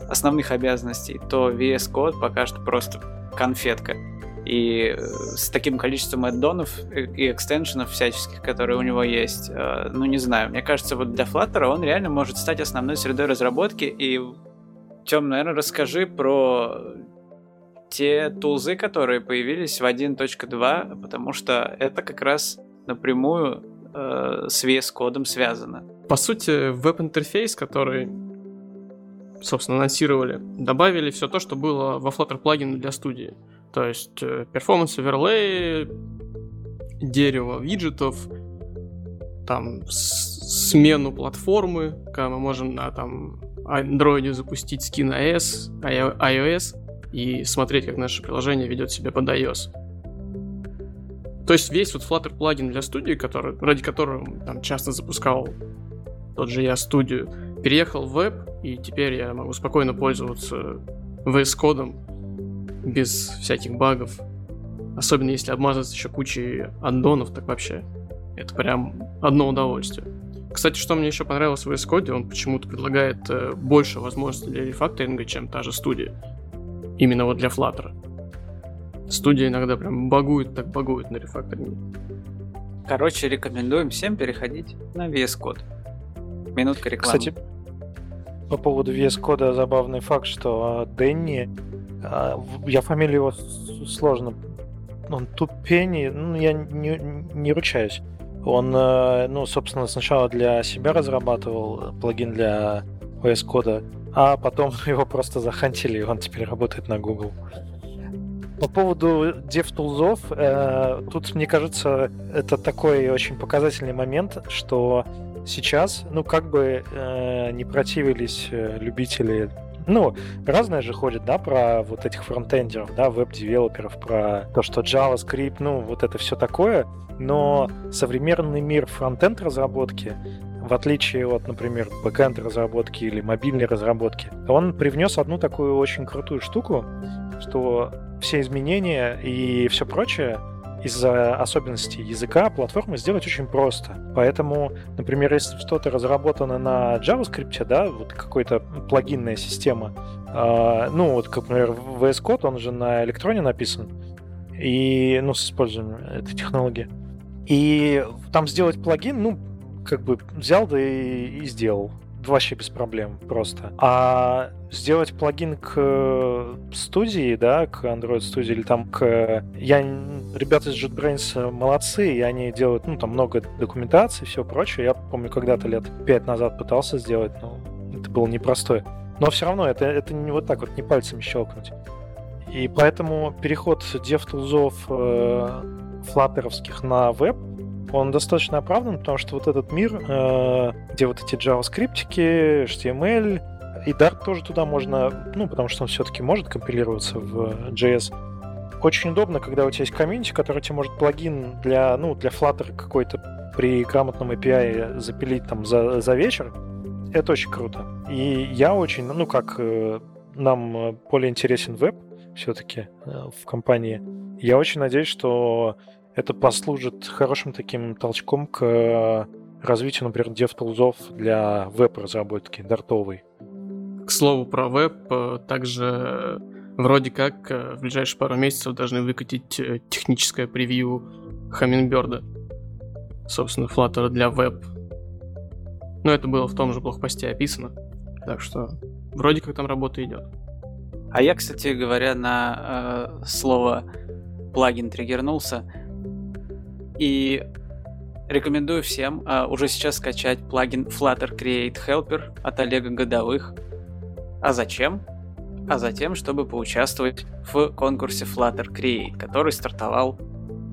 основных обязанностей, то VS Code пока что просто конфетка. И э, с таким количеством аддонов и экстеншенов всяческих, которые у него есть, э, ну не знаю, мне кажется, вот для Flutter он реально может стать основной средой разработки. И, Тем, наверное, расскажи про те тулзы, которые появились в 1.2, потому что это как раз напрямую э, с VS кодом связано. По сути, веб-интерфейс, который собственно, анонсировали, добавили все то, что было во Flutter плагине для студии. То есть э, performance overlay, дерево виджетов, там смену платформы, когда мы можем на там Android запустить скин iOS, iOS и смотреть, как наше приложение ведет себя под iOS. То есть весь вот Flutter плагин для студии, который, ради которого там часто запускал тот же я студию, переехал в веб, и теперь я могу спокойно пользоваться VS кодом без всяких багов. Особенно если обмазаться еще кучей аддонов, так вообще. Это прям одно удовольствие. Кстати, что мне еще понравилось в VS Code, он почему-то предлагает э, больше возможностей для рефакторинга, чем та же студия. Именно вот для Flutter. студия иногда прям багует, так багует на рефакторинге. Короче, рекомендуем всем переходить на VS Code. Минутка рекламы. Кстати, по поводу VS Code забавный факт, что а, Дэнни, а, я фамилию его сложно, он Тупени, ну, я не, не ручаюсь. Он, э, ну, собственно, сначала для себя разрабатывал плагин для VS Code, а потом его просто захантили, и он теперь работает на Google. По поводу DevTools, э, тут, мне кажется, это такой очень показательный момент, что сейчас, ну, как бы э, не противились э, любители ну, разное же ходит, да, про вот этих фронтендеров, да, веб-девелоперов, про то, что JavaScript, ну, вот это все такое, но современный мир фронтенд разработки, в отличие от, например, бэкенд разработки или мобильной разработки, он привнес одну такую очень крутую штуку, что все изменения и все прочее из-за особенностей языка платформы сделать очень просто. Поэтому, например, если что-то разработано на JavaScript, да, вот какая-то плагинная система, э, ну, вот, как, например, VS Code, он же на электроне написан, и, ну, с использованием этой технологии. И там сделать плагин, ну, как бы взял да и, и сделал вообще без проблем просто. А сделать плагин к э, студии, да, к Android студии или там к... Я... Ребята из JetBrains молодцы, и они делают, ну, там много документации и все прочее. Я помню, когда-то лет пять назад пытался сделать, но это было непростое. Но все равно это, это не вот так вот, не пальцами щелкнуть. И поэтому переход DevTools э, флаттеровских на веб он достаточно оправдан, потому что вот этот мир, э, где вот эти JavaScript, HTML, и Dart тоже туда можно, ну, потому что он все-таки может компилироваться в JS. Очень удобно, когда у тебя есть комьюнити, который тебе может плагин для, ну, для Flutter какой-то при грамотном API запилить там за, за вечер. Это очень круто. И я очень, ну, как э, нам более интересен веб все-таки э, в компании, я очень надеюсь, что это послужит хорошим таким толчком к э, развитию, например, DevTools для веб-разработки, дартовой. К слову про веб, э, также вроде как э, в ближайшие пару месяцев должны выкатить техническое превью Hummingbird, собственно, Flutter для веб. Но это было в том же блокпосте описано, так что вроде как там работа идет. А я, кстати говоря, на э, слово плагин триггернулся. И рекомендую всем а, уже сейчас скачать плагин Flutter Create Helper от Олега Годовых. А зачем? А затем, чтобы поучаствовать в конкурсе Flutter Create, который стартовал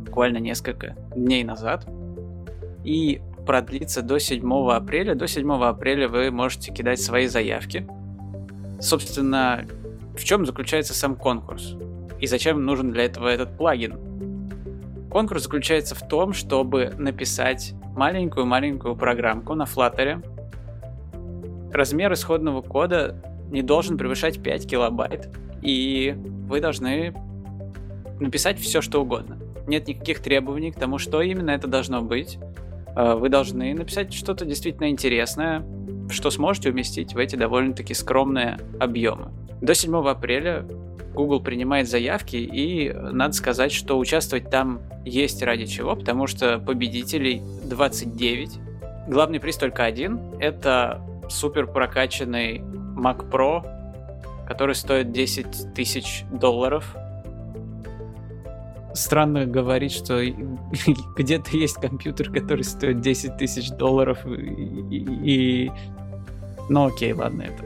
буквально несколько дней назад. И продлится до 7 апреля. До 7 апреля вы можете кидать свои заявки. Собственно, в чем заключается сам конкурс? И зачем нужен для этого этот плагин? Конкурс заключается в том, чтобы написать маленькую-маленькую программку на Flutter. Размер исходного кода не должен превышать 5 килобайт, и вы должны написать все, что угодно. Нет никаких требований к тому, что именно это должно быть. А, вы должны написать что-то действительно интересное, что сможете уместить в эти довольно-таки скромные объемы. До 7 апреля Google принимает заявки, и надо сказать, что участвовать там есть ради чего, потому что победителей 29. Главный приз только один. Это супер прокачанный Mac Pro, который стоит 10 тысяч долларов. Странно говорить, что где-то есть компьютер, который стоит 10 тысяч долларов, и, и... Ну окей, ладно, это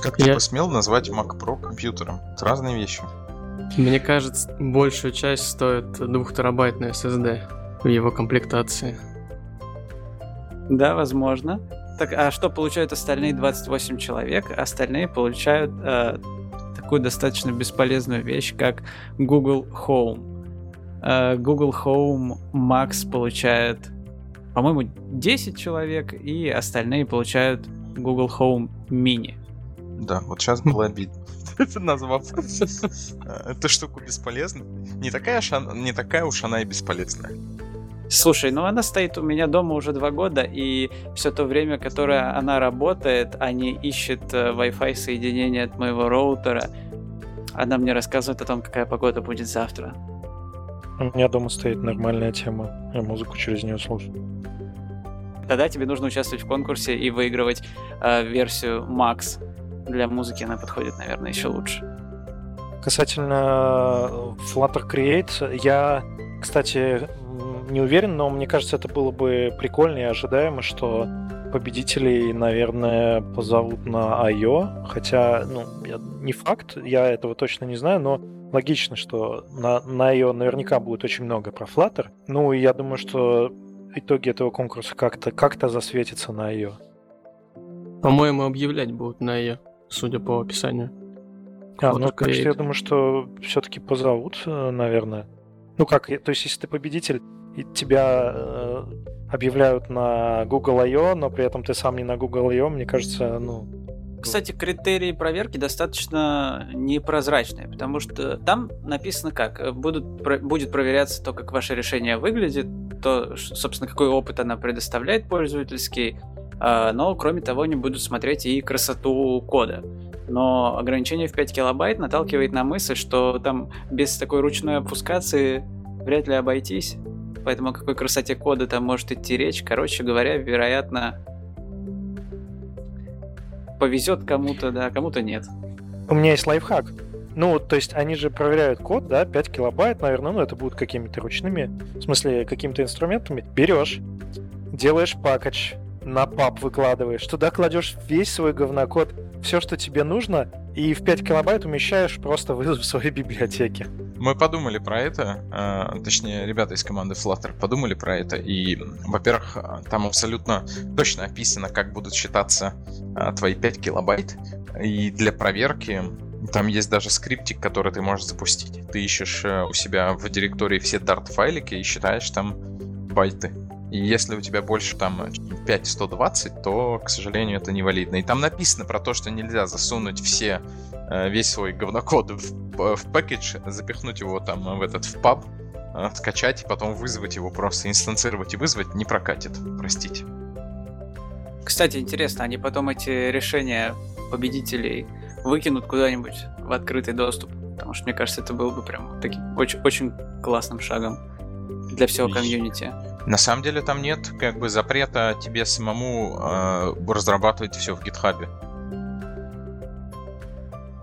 как я... ты посмел назвать Mac Pro компьютером? Это разные вещи. Мне кажется, большую часть стоит 2 терабайтный SSD в его комплектации. Да, возможно. Так, а что получают остальные 28 человек? Остальные получают э, такую достаточно бесполезную вещь, как Google Home. Э, Google Home Max получает, по-моему, 10 человек, и остальные получают Google Home Mini. Да, вот сейчас было обидно. Назвав эту штуку бесполезной. Не такая, не такая уж она и бесполезная. Слушай, ну она стоит у меня дома уже два года, и все то время, которое она работает, а не ищет э, Wi-Fi соединение от моего роутера, Она мне рассказывает о том, какая погода будет завтра. У меня дома стоит нормальная тема. Я музыку через нее слушаю. Тогда тебе нужно участвовать в конкурсе и выигрывать э, версию Max. Для музыки она подходит, наверное, еще лучше. Касательно э, Flutter Create, я, кстати, не уверен, но мне кажется, это было бы прикольно и ожидаемо, что победителей, наверное, позовут на I.O. Хотя, ну, не факт, я этого точно не знаю, но логично, что на, на I.O. наверняка будет очень много про Flutter. Ну, и я думаю, что итоги этого конкурса как-то как засветятся на I.O. По-моему, объявлять будут на I.O., судя по описанию. А, ну, так что я думаю, что все-таки позовут, э, наверное. Ну как, то есть если ты победитель, и тебя э, объявляют на Google I.O., но при этом ты сам не на Google I.O., мне кажется, ну... Кстати, критерии проверки достаточно непрозрачные, потому что там написано как. Будут, будет проверяться то, как ваше решение выглядит, то, собственно, какой опыт она предоставляет пользовательский, но, кроме того, они будут смотреть и красоту кода. Но ограничение в 5 килобайт наталкивает на мысль, что там без такой ручной опускации вряд ли обойтись. Поэтому о какой красоте кода там может идти речь. Короче говоря, вероятно, повезет кому-то, да, кому-то нет. У меня есть лайфхак. Ну, то есть они же проверяют код, да, 5 килобайт, наверное, ну, это будут какими-то ручными, в смысле, какими-то инструментами. Берешь, делаешь пакач, на пап выкладываешь, туда кладешь весь свой говнокод, все, что тебе нужно, и в 5 килобайт умещаешь просто в своей библиотеке. Мы подумали про это, э, точнее, ребята из команды Flutter подумали про это, и, во-первых, там абсолютно точно описано, как будут считаться э, твои 5 килобайт, и для проверки там есть даже скриптик, который ты можешь запустить. Ты ищешь э, у себя в директории все Dart файлики и считаешь там байты. И если у тебя больше там 5120, то, к сожалению, это невалидно. И там написано про то, что нельзя засунуть все, э, весь свой говнокод в, в пакетж, запихнуть его там в этот в паб, э, скачать и потом вызвать его, просто инстанцировать и вызвать, не прокатит, простите. Кстати, интересно, они потом эти решения победителей выкинут куда-нибудь в открытый доступ? Потому что, мне кажется, это было бы прям таким очень, очень классным шагом для всего комьюнити. На самом деле там нет как бы запрета тебе самому э, разрабатывать все в гитхабе.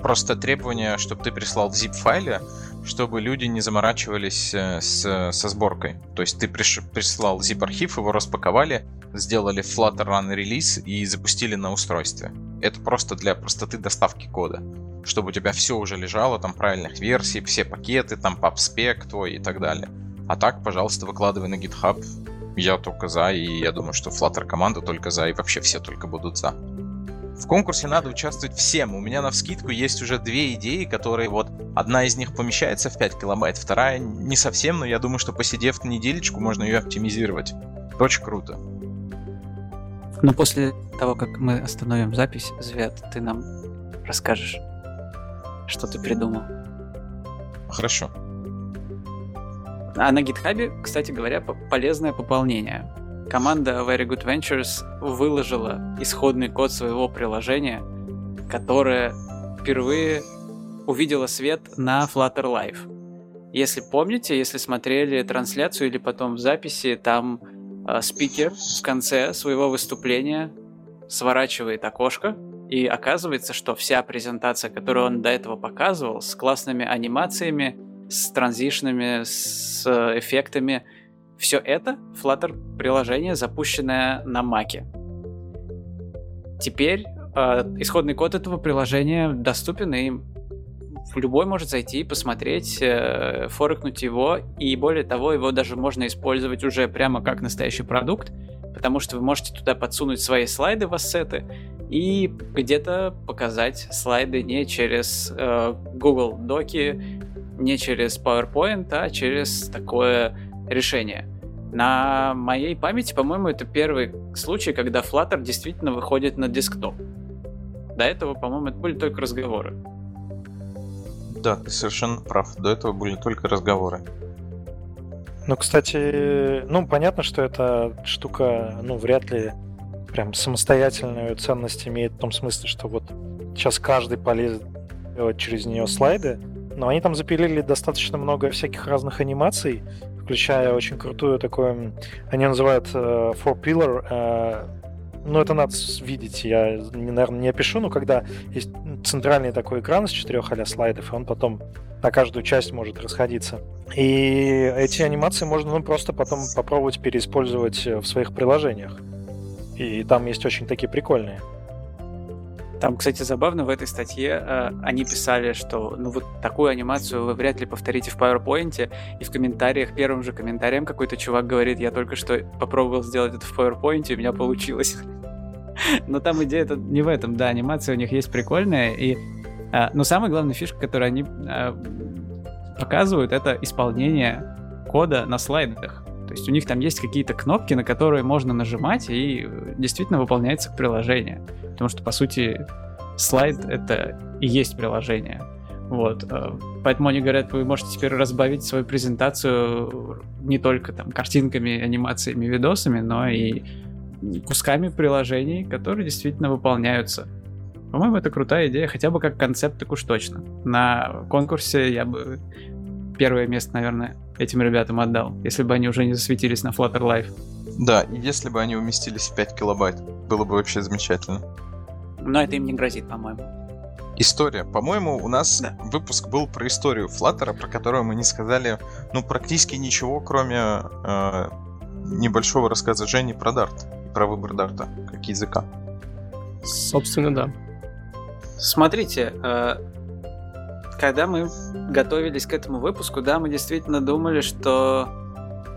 Просто требование, чтобы ты прислал в zip-файле, чтобы люди не заморачивались э, с, со сборкой. То есть ты приш, прислал zip-архив, его распаковали, сделали Flutter Run релиз и запустили на устройстве. Это просто для простоты доставки кода. Чтобы у тебя все уже лежало, там правильных версий, все пакеты, там PubSpec твой и так далее. А так, пожалуйста, выкладывай на GitHub. Я только за, и я думаю, что Flutter команда только за, и вообще все только будут за. В конкурсе надо участвовать всем. У меня на вскидку есть уже две идеи, которые вот одна из них помещается в 5 килобайт, вторая не совсем, но я думаю, что посидев на неделечку, можно ее оптимизировать. Очень круто. Но после того, как мы остановим запись, Звят, ты нам расскажешь, что ты придумал. Хорошо. А на гитхабе, кстати говоря, полезное пополнение. Команда Very Good Ventures выложила исходный код своего приложения, которое впервые увидела свет на Flutter Live. Если помните, если смотрели трансляцию или потом в записи, там э, спикер в конце своего выступления сворачивает окошко, и оказывается, что вся презентация, которую он до этого показывал, с классными анимациями, с транзишнами, с эффектами. Все это Flutter приложение, запущенное на Mac. Теперь э, исходный код этого приложения доступен, и любой может зайти, посмотреть, э, форекнуть его, и более того, его даже можно использовать уже прямо как настоящий продукт, потому что вы можете туда подсунуть свои слайды в ассеты и где-то показать слайды не через э, Google Доки, не через PowerPoint, а через такое решение. На моей памяти, по-моему, это первый случай, когда Flutter действительно выходит на десктоп. До этого, по-моему, это были только разговоры. Да, ты совершенно прав. До этого были только разговоры. Ну, кстати, ну, понятно, что эта штука, ну, вряд ли прям самостоятельную ценность имеет в том смысле, что вот сейчас каждый полезет делать через нее слайды, но они там запилили достаточно много всяких разных анимаций, включая очень крутую такую, они называют uh, Four Pillar, uh, ну, это надо видеть, я, наверное, не опишу, но когда есть центральный такой экран из четырех а слайдов, и он потом на каждую часть может расходиться. И эти анимации можно ну, просто потом попробовать переиспользовать в своих приложениях. И там есть очень такие прикольные. Там, кстати, забавно в этой статье э, они писали, что ну вот такую анимацию вы вряд ли повторите в PowerPoint, и в комментариях, первым же комментарием какой-то чувак говорит, я только что попробовал сделать это в PowerPoint, и у меня получилось. Но там идея это не в этом, да, анимация у них есть прикольная, и э, но самая главная фишка, которую они э, показывают, это исполнение кода на слайдах. То есть у них там есть какие-то кнопки, на которые можно нажимать, и действительно выполняется приложение. Потому что, по сути, слайд — это и есть приложение. Вот. Э, поэтому они говорят, вы можете теперь разбавить свою презентацию не только там картинками, анимациями, видосами, но и кусками приложений, которые действительно выполняются. По-моему, это крутая идея, хотя бы как концепт, так уж точно. На конкурсе я бы первое место, наверное, этим ребятам отдал, если бы они уже не засветились на Flutter Live. Да, и если бы они уместились в 5 килобайт, было бы вообще замечательно. Но это им не грозит, по-моему. История. По-моему, у нас да. выпуск был про историю Flutter, про которую мы не сказали, ну, практически ничего, кроме э, небольшого рассказа Жени про Dart, про выбор Дарта как языка. Собственно, да. Смотрите, э, когда мы готовились к этому выпуску, да, мы действительно думали, что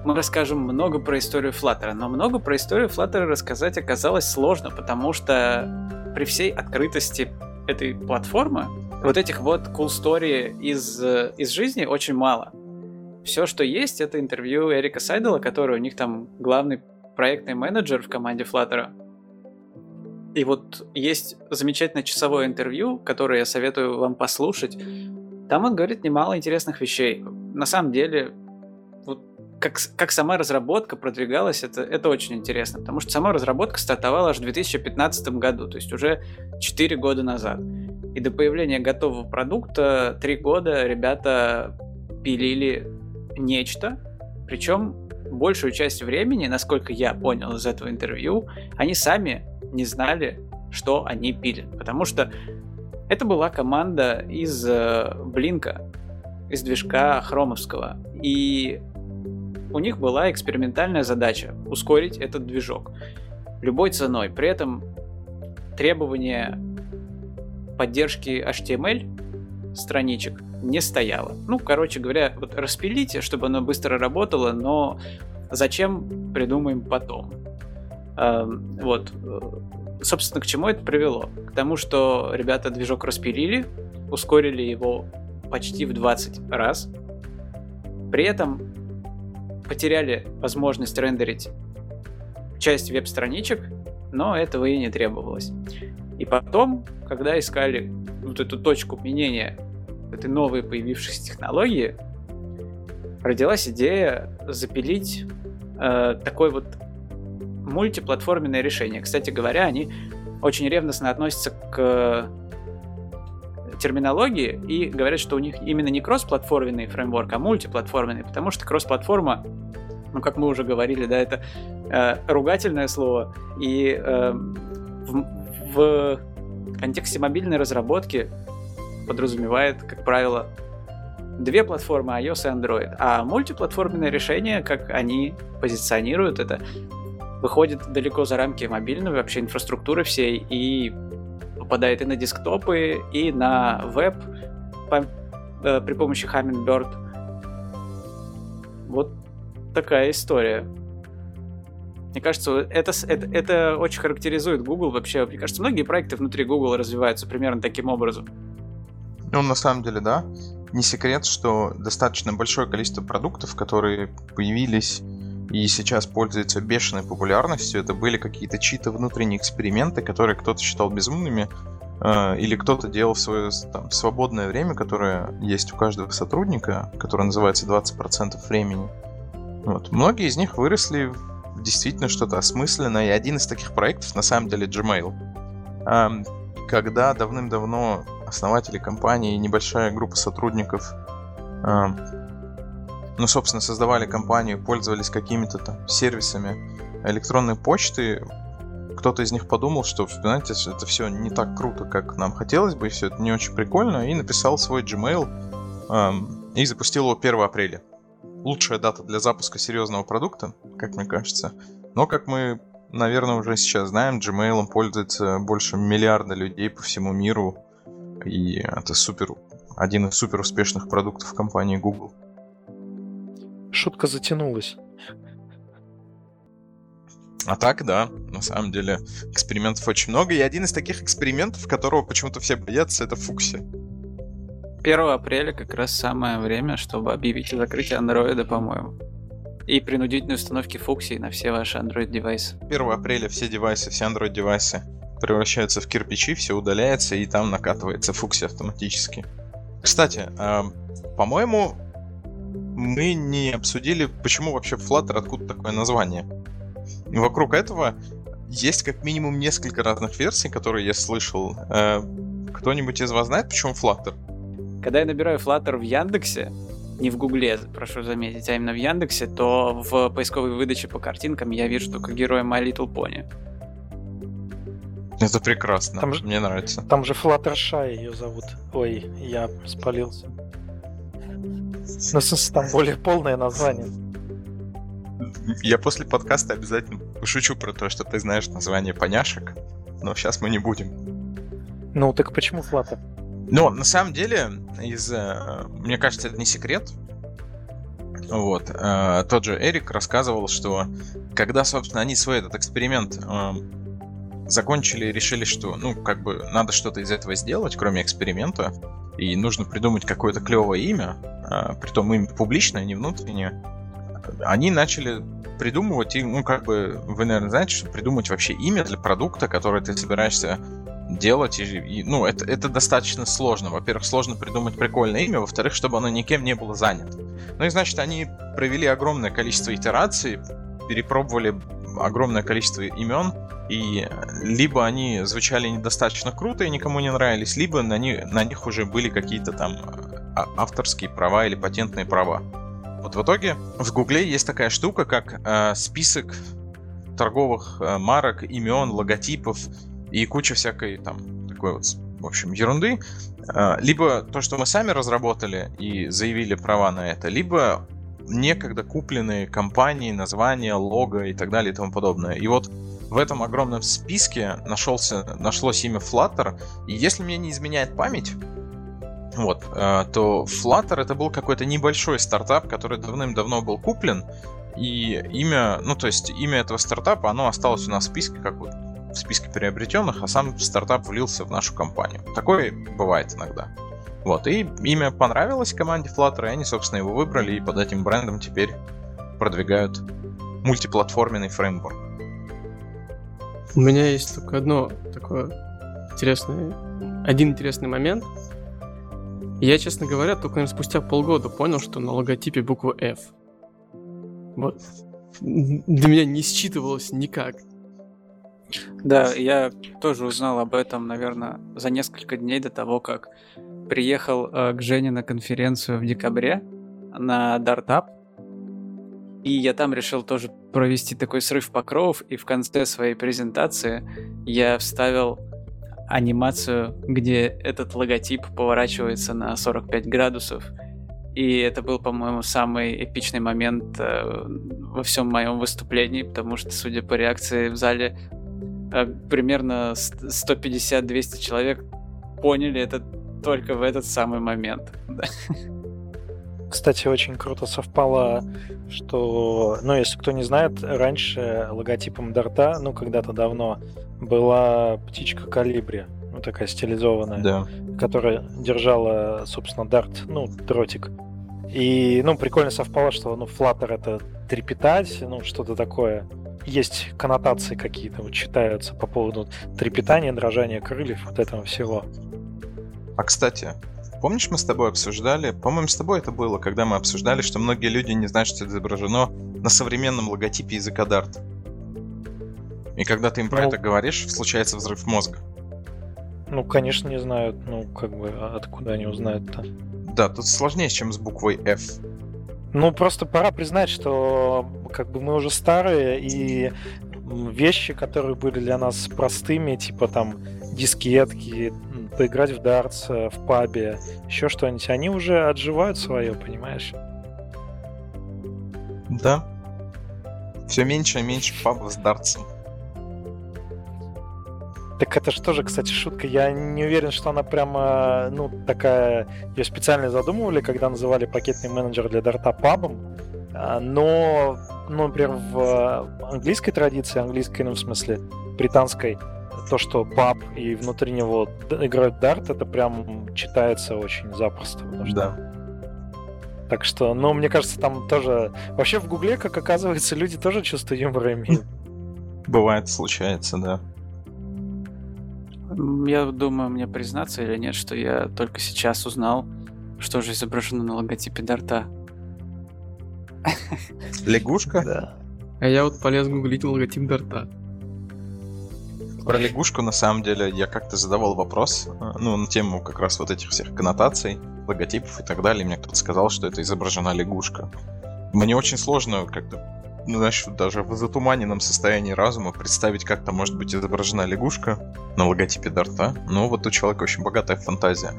мы расскажем много про историю Flutter, но много про историю Flutter рассказать оказалось сложно, потому что при всей открытости этой платформы вот этих вот cool story из, из жизни очень мало. Все, что есть, это интервью Эрика Сайдела, который у них там главный проектный менеджер в команде Flutter. И вот есть замечательное часовое интервью, которое я советую вам послушать. Там он говорит немало интересных вещей. На самом деле, вот как, как сама разработка продвигалась, это, это очень интересно, потому что сама разработка стартовала аж в 2015 году, то есть уже 4 года назад. И до появления готового продукта 3 года ребята пилили нечто, причем большую часть времени, насколько я понял из этого интервью, они сами не знали, что они пилят. Потому что это была команда из э, Блинка, из движка хромовского. И у них была экспериментальная задача ускорить этот движок любой ценой. При этом требование поддержки HTML страничек не стояло. Ну, короче говоря, вот распилите, чтобы оно быстро работало, но зачем придумаем потом. Вот. Собственно, к чему это привело? К тому, что ребята движок распилили, ускорили его почти в 20 раз. При этом потеряли возможность рендерить часть веб-страничек, но этого и не требовалось. И потом, когда искали вот эту точку применения этой новой появившейся технологии, родилась идея запилить э, такой вот мультиплатформенное решение. Кстати говоря, они очень ревностно относятся к терминологии и говорят, что у них именно не кроссплатформенный фреймворк, а мультиплатформенный, потому что кроссплатформа, ну, как мы уже говорили, да, это э, ругательное слово, и э, в, в контексте мобильной разработки подразумевает, как правило, две платформы iOS и Android, а мультиплатформенное решение, как они позиционируют это, выходит далеко за рамки мобильной вообще инфраструктуры всей и попадает и на десктопы, и на веб по, э, при помощи Hummingbird. Вот такая история. Мне кажется, это, это, это очень характеризует Google вообще. Мне кажется, многие проекты внутри Google развиваются примерно таким образом. Ну, на самом деле, да. Не секрет, что достаточно большое количество продуктов, которые появились и сейчас пользуется бешеной популярностью. Это были какие-то чьи-то внутренние эксперименты, которые кто-то считал безумными, э, или кто-то делал свое там, свободное время, которое есть у каждого сотрудника, которое называется 20% времени. Вот. Многие из них выросли в действительно что-то осмысленное, и один из таких проектов на самом деле Gmail. Когда давным-давно основатели компании, небольшая группа сотрудников, ну, собственно, создавали компанию, пользовались какими-то там сервисами электронной почты, кто-то из них подумал, что, знаете, это все не так круто, как нам хотелось бы, и все это не очень прикольно, и написал свой Gmail эм, и запустил его 1 апреля. Лучшая дата для запуска серьезного продукта, как мне кажется. Но, как мы, наверное, уже сейчас знаем, Gmail пользуется больше миллиарда людей по всему миру, и это супер, один из супер успешных продуктов компании Google. Шутка затянулась. А так, да, на самом деле экспериментов очень много, и один из таких экспериментов, которого почему-то все боятся, это Фукси. 1 апреля как раз самое время, чтобы объявить о закрытии андроида, по-моему. И принудительной установки Фукси на все ваши Android-девайсы. 1 апреля все девайсы, все Android-девайсы превращаются в кирпичи, все удаляется, и там накатывается Фукси автоматически. Кстати, э, по-моему, мы не обсудили, почему вообще Flutter, откуда такое название. Вокруг этого есть как минимум несколько разных версий, которые я слышал. Э, кто-нибудь из вас знает, почему Flutter? Когда я набираю Flutter в Яндексе, не в Гугле, прошу заметить, а именно в Яндексе, то в поисковой выдаче по картинкам я вижу только героя My Little Pony. Это прекрасно, там же, мне нравится. Там же Fluttershy ее зовут. Ой, я спалился. Ну, там более полное название. Я после подкаста обязательно пошучу про то, что ты знаешь название поняшек, но сейчас мы не будем. Ну, так почему Flutter? Но на самом деле, из, э, мне кажется, это не секрет. Вот. Э, тот же Эрик рассказывал, что когда, собственно, они свой этот эксперимент э, закончили решили, что, ну, как бы, надо что-то из этого сделать, кроме эксперимента, и нужно придумать какое-то клевое имя, притом имя публичное, не внутреннее, они начали придумывать, и, ну, как бы, вы, наверное, знаете, что придумать вообще имя для продукта, который ты собираешься делать, и, и, ну, это, это достаточно сложно. Во-первых, сложно придумать прикольное имя, во-вторых, чтобы оно никем не было занято. Ну и, значит, они провели огромное количество итераций, перепробовали огромное количество имен, и либо они звучали недостаточно круто и никому не нравились, либо на, них, на них уже были какие-то там а, авторские права или патентные права. Вот в итоге в Гугле есть такая штука, как э, список торговых э, марок, имен, логотипов и куча всякой там такой вот, в общем, ерунды. Э, либо то, что мы сами разработали и заявили права на это, либо некогда купленные компании, названия, лого и так далее и тому подобное. И вот в этом огромном списке нашелся, нашлось имя Flutter, и если мне не изменяет память, вот, э, то Flutter это был какой-то небольшой стартап, который давным-давно был куплен, и имя, ну то есть имя этого стартапа, оно осталось у нас в списке, как вот в списке приобретенных, а сам стартап влился в нашу компанию. Такое бывает иногда. Вот, и имя понравилось команде Flutter, и они, собственно, его выбрали, и под этим брендом теперь продвигают мультиплатформенный фреймворк. У меня есть только одно такое интересное, один интересный момент – я, честно говоря, только наверное, спустя полгода понял, что на логотипе буква F. Вот. Для меня не считывалось никак. Да, я тоже узнал об этом, наверное, за несколько дней до того, как приехал э, к Жене на конференцию в декабре на Дартап. И я там решил тоже провести такой срыв покровов, и в конце своей презентации я вставил анимацию, где этот логотип поворачивается на 45 градусов. И это был, по-моему, самый эпичный момент э, во всем моем выступлении, потому что, судя по реакции в зале, э, примерно 150-200 человек поняли это только в этот самый момент. Кстати, очень круто совпало, что, ну, если кто не знает, раньше логотипом Дарта, ну, когда-то давно, была птичка Калибри, ну, такая стилизованная, да. которая держала, собственно, дарт, ну, дротик. И, ну, прикольно совпало, что, ну, Flutter — это трепетать, ну, что-то такое. Есть коннотации какие-то, вот читаются по поводу трепетания, дрожания крыльев, вот этого всего. А, кстати, помнишь, мы с тобой обсуждали, по-моему, с тобой это было, когда мы обсуждали, что многие люди не знают, что это изображено на современном логотипе языка Dart. И когда ты им про ну, это говоришь, случается взрыв мозга. Ну, конечно, не знают. Ну, как бы, а откуда они узнают-то? Да, тут сложнее, чем с буквой F. Ну, просто пора признать, что как бы мы уже старые, и вещи, которые были для нас простыми, типа там дискетки, поиграть в дартс э, в пабе, еще что-нибудь, они уже отживают свое, понимаешь? Да. Все меньше и меньше пабов с дартсом. Так это что же, кстати, шутка. Я не уверен, что она прямо, ну, такая... Ее специально задумывали, когда называли пакетный менеджер для дарта пабом. А, но, ну, например, в английской традиции, английской, ну, в смысле, британской, то, что паб и внутри него играют дарт, это прям читается очень запросто. Что... Да. Так что, ну, мне кажется, там тоже... Вообще в Гугле, как оказывается, люди тоже чувство юмора имеют. Бывает, случается, да. Я думаю, мне признаться или нет, что я только сейчас узнал, что же изображено на логотипе Дарта. Лягушка? Да. А я вот полез гуглить логотип Дарта. Про лягушку, на самом деле, я как-то задавал вопрос, э, ну, на тему как раз вот этих всех коннотаций, логотипов и так далее. И мне кто-то сказал, что это изображена лягушка. Мне очень сложно как-то, ну, знаешь, даже в затуманенном состоянии разума представить, как там может быть изображена лягушка на логотипе Дарта. Ну, вот у человека очень богатая фантазия.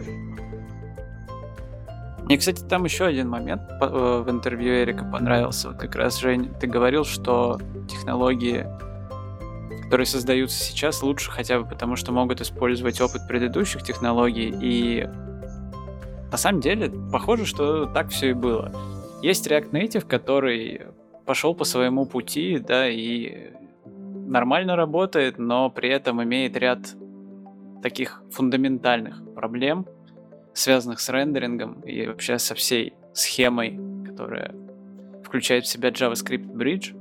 Мне, кстати, там еще один момент э, в интервью Эрика понравился. Вот как раз, Жень, ты говорил, что технологии которые создаются сейчас, лучше хотя бы потому, что могут использовать опыт предыдущих технологий. И на самом деле, похоже, что так все и было. Есть React Native, который пошел по своему пути, да, и нормально работает, но при этом имеет ряд таких фундаментальных проблем, связанных с рендерингом и вообще со всей схемой, которая включает в себя JavaScript Bridge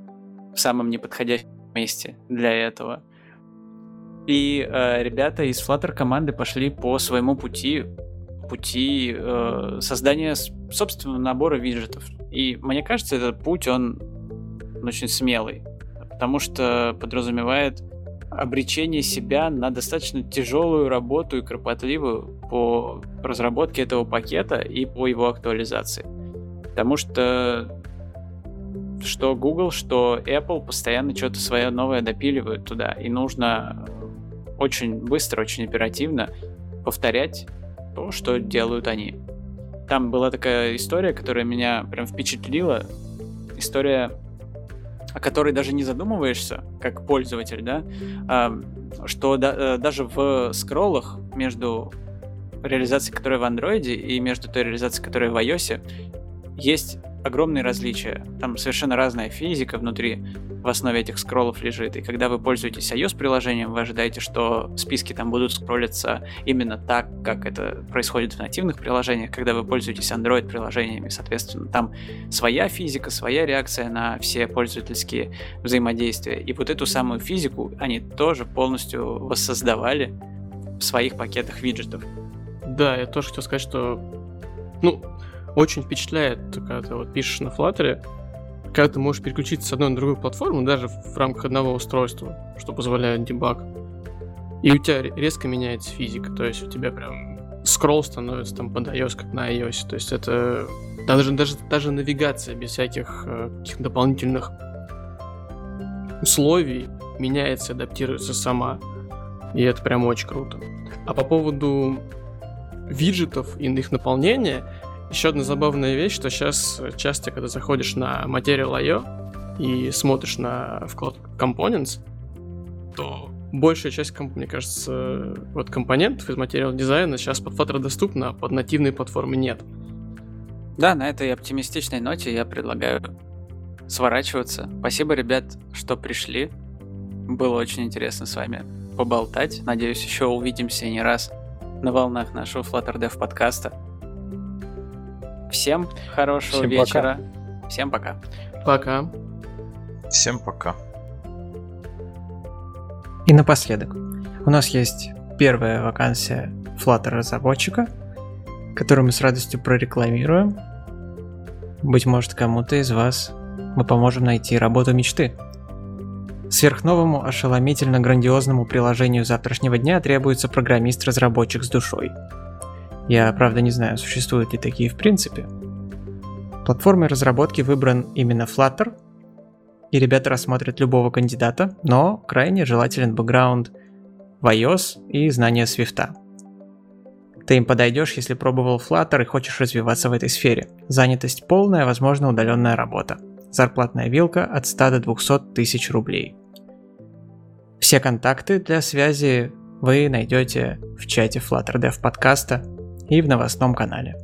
в самом неподходящем месте для этого. И э, ребята из Flutter команды пошли по своему пути, пути э, создания собственного набора виджетов. И мне кажется, этот путь, он очень смелый, потому что подразумевает обречение себя на достаточно тяжелую работу и кропотливую по разработке этого пакета и по его актуализации. Потому что что Google, что Apple постоянно что-то свое новое допиливают туда, и нужно очень быстро, очень оперативно повторять то, что делают они. Там была такая история, которая меня прям впечатлила. История, о которой даже не задумываешься, как пользователь, да, а, что да, э, даже в скроллах между реализацией, которая в Android, и между той реализацией, которая в iOS, есть огромные различия. Там совершенно разная физика внутри в основе этих скроллов лежит. И когда вы пользуетесь iOS-приложением, вы ожидаете, что списки там будут скроллиться именно так, как это происходит в нативных приложениях. Когда вы пользуетесь Android-приложениями, соответственно, там своя физика, своя реакция на все пользовательские взаимодействия. И вот эту самую физику они тоже полностью воссоздавали в своих пакетах виджетов. Да, я тоже хотел сказать, что ну, очень впечатляет, когда ты вот пишешь на Flutter, когда ты можешь переключиться с одной на другую платформу, даже в рамках одного устройства, что позволяет дебаг. И у тебя резко меняется физика, то есть у тебя прям скролл становится там под iOS, как на iOS. То есть это даже, даже, даже навигация без всяких э, каких дополнительных условий меняется, адаптируется сама. И это прям очень круто. А по поводу виджетов и их наполнения, еще одна забавная вещь, что сейчас часто, когда заходишь на Material.io и смотришь на вклад Components, то большая часть, мне кажется, вот компонентов из материал дизайна сейчас под Flutter доступна, а под нативной платформы нет. Да, на этой оптимистичной ноте я предлагаю сворачиваться. Спасибо, ребят, что пришли. Было очень интересно с вами поболтать. Надеюсь, еще увидимся не раз на волнах нашего Flutter Dev подкаста. Всем хорошего Всем вечера. Пока. Всем пока. Пока. Всем пока. И напоследок, у нас есть первая вакансия Flutter разработчика, которую мы с радостью прорекламируем. Быть может, кому-то из вас мы поможем найти работу мечты. Сверхновому ошеломительно грандиозному приложению завтрашнего дня требуется программист-разработчик с душой. Я, правда, не знаю, существуют ли такие в принципе. Платформой разработки выбран именно Flutter, и ребята рассмотрят любого кандидата, но крайне желателен бэкграунд в iOS и знание Swift. Ты им подойдешь, если пробовал Flutter и хочешь развиваться в этой сфере. Занятость полная, возможно, удаленная работа. Зарплатная вилка от 100 до 200 тысяч рублей. Все контакты для связи вы найдете в чате Flutter Dev подкаста и в новостном канале.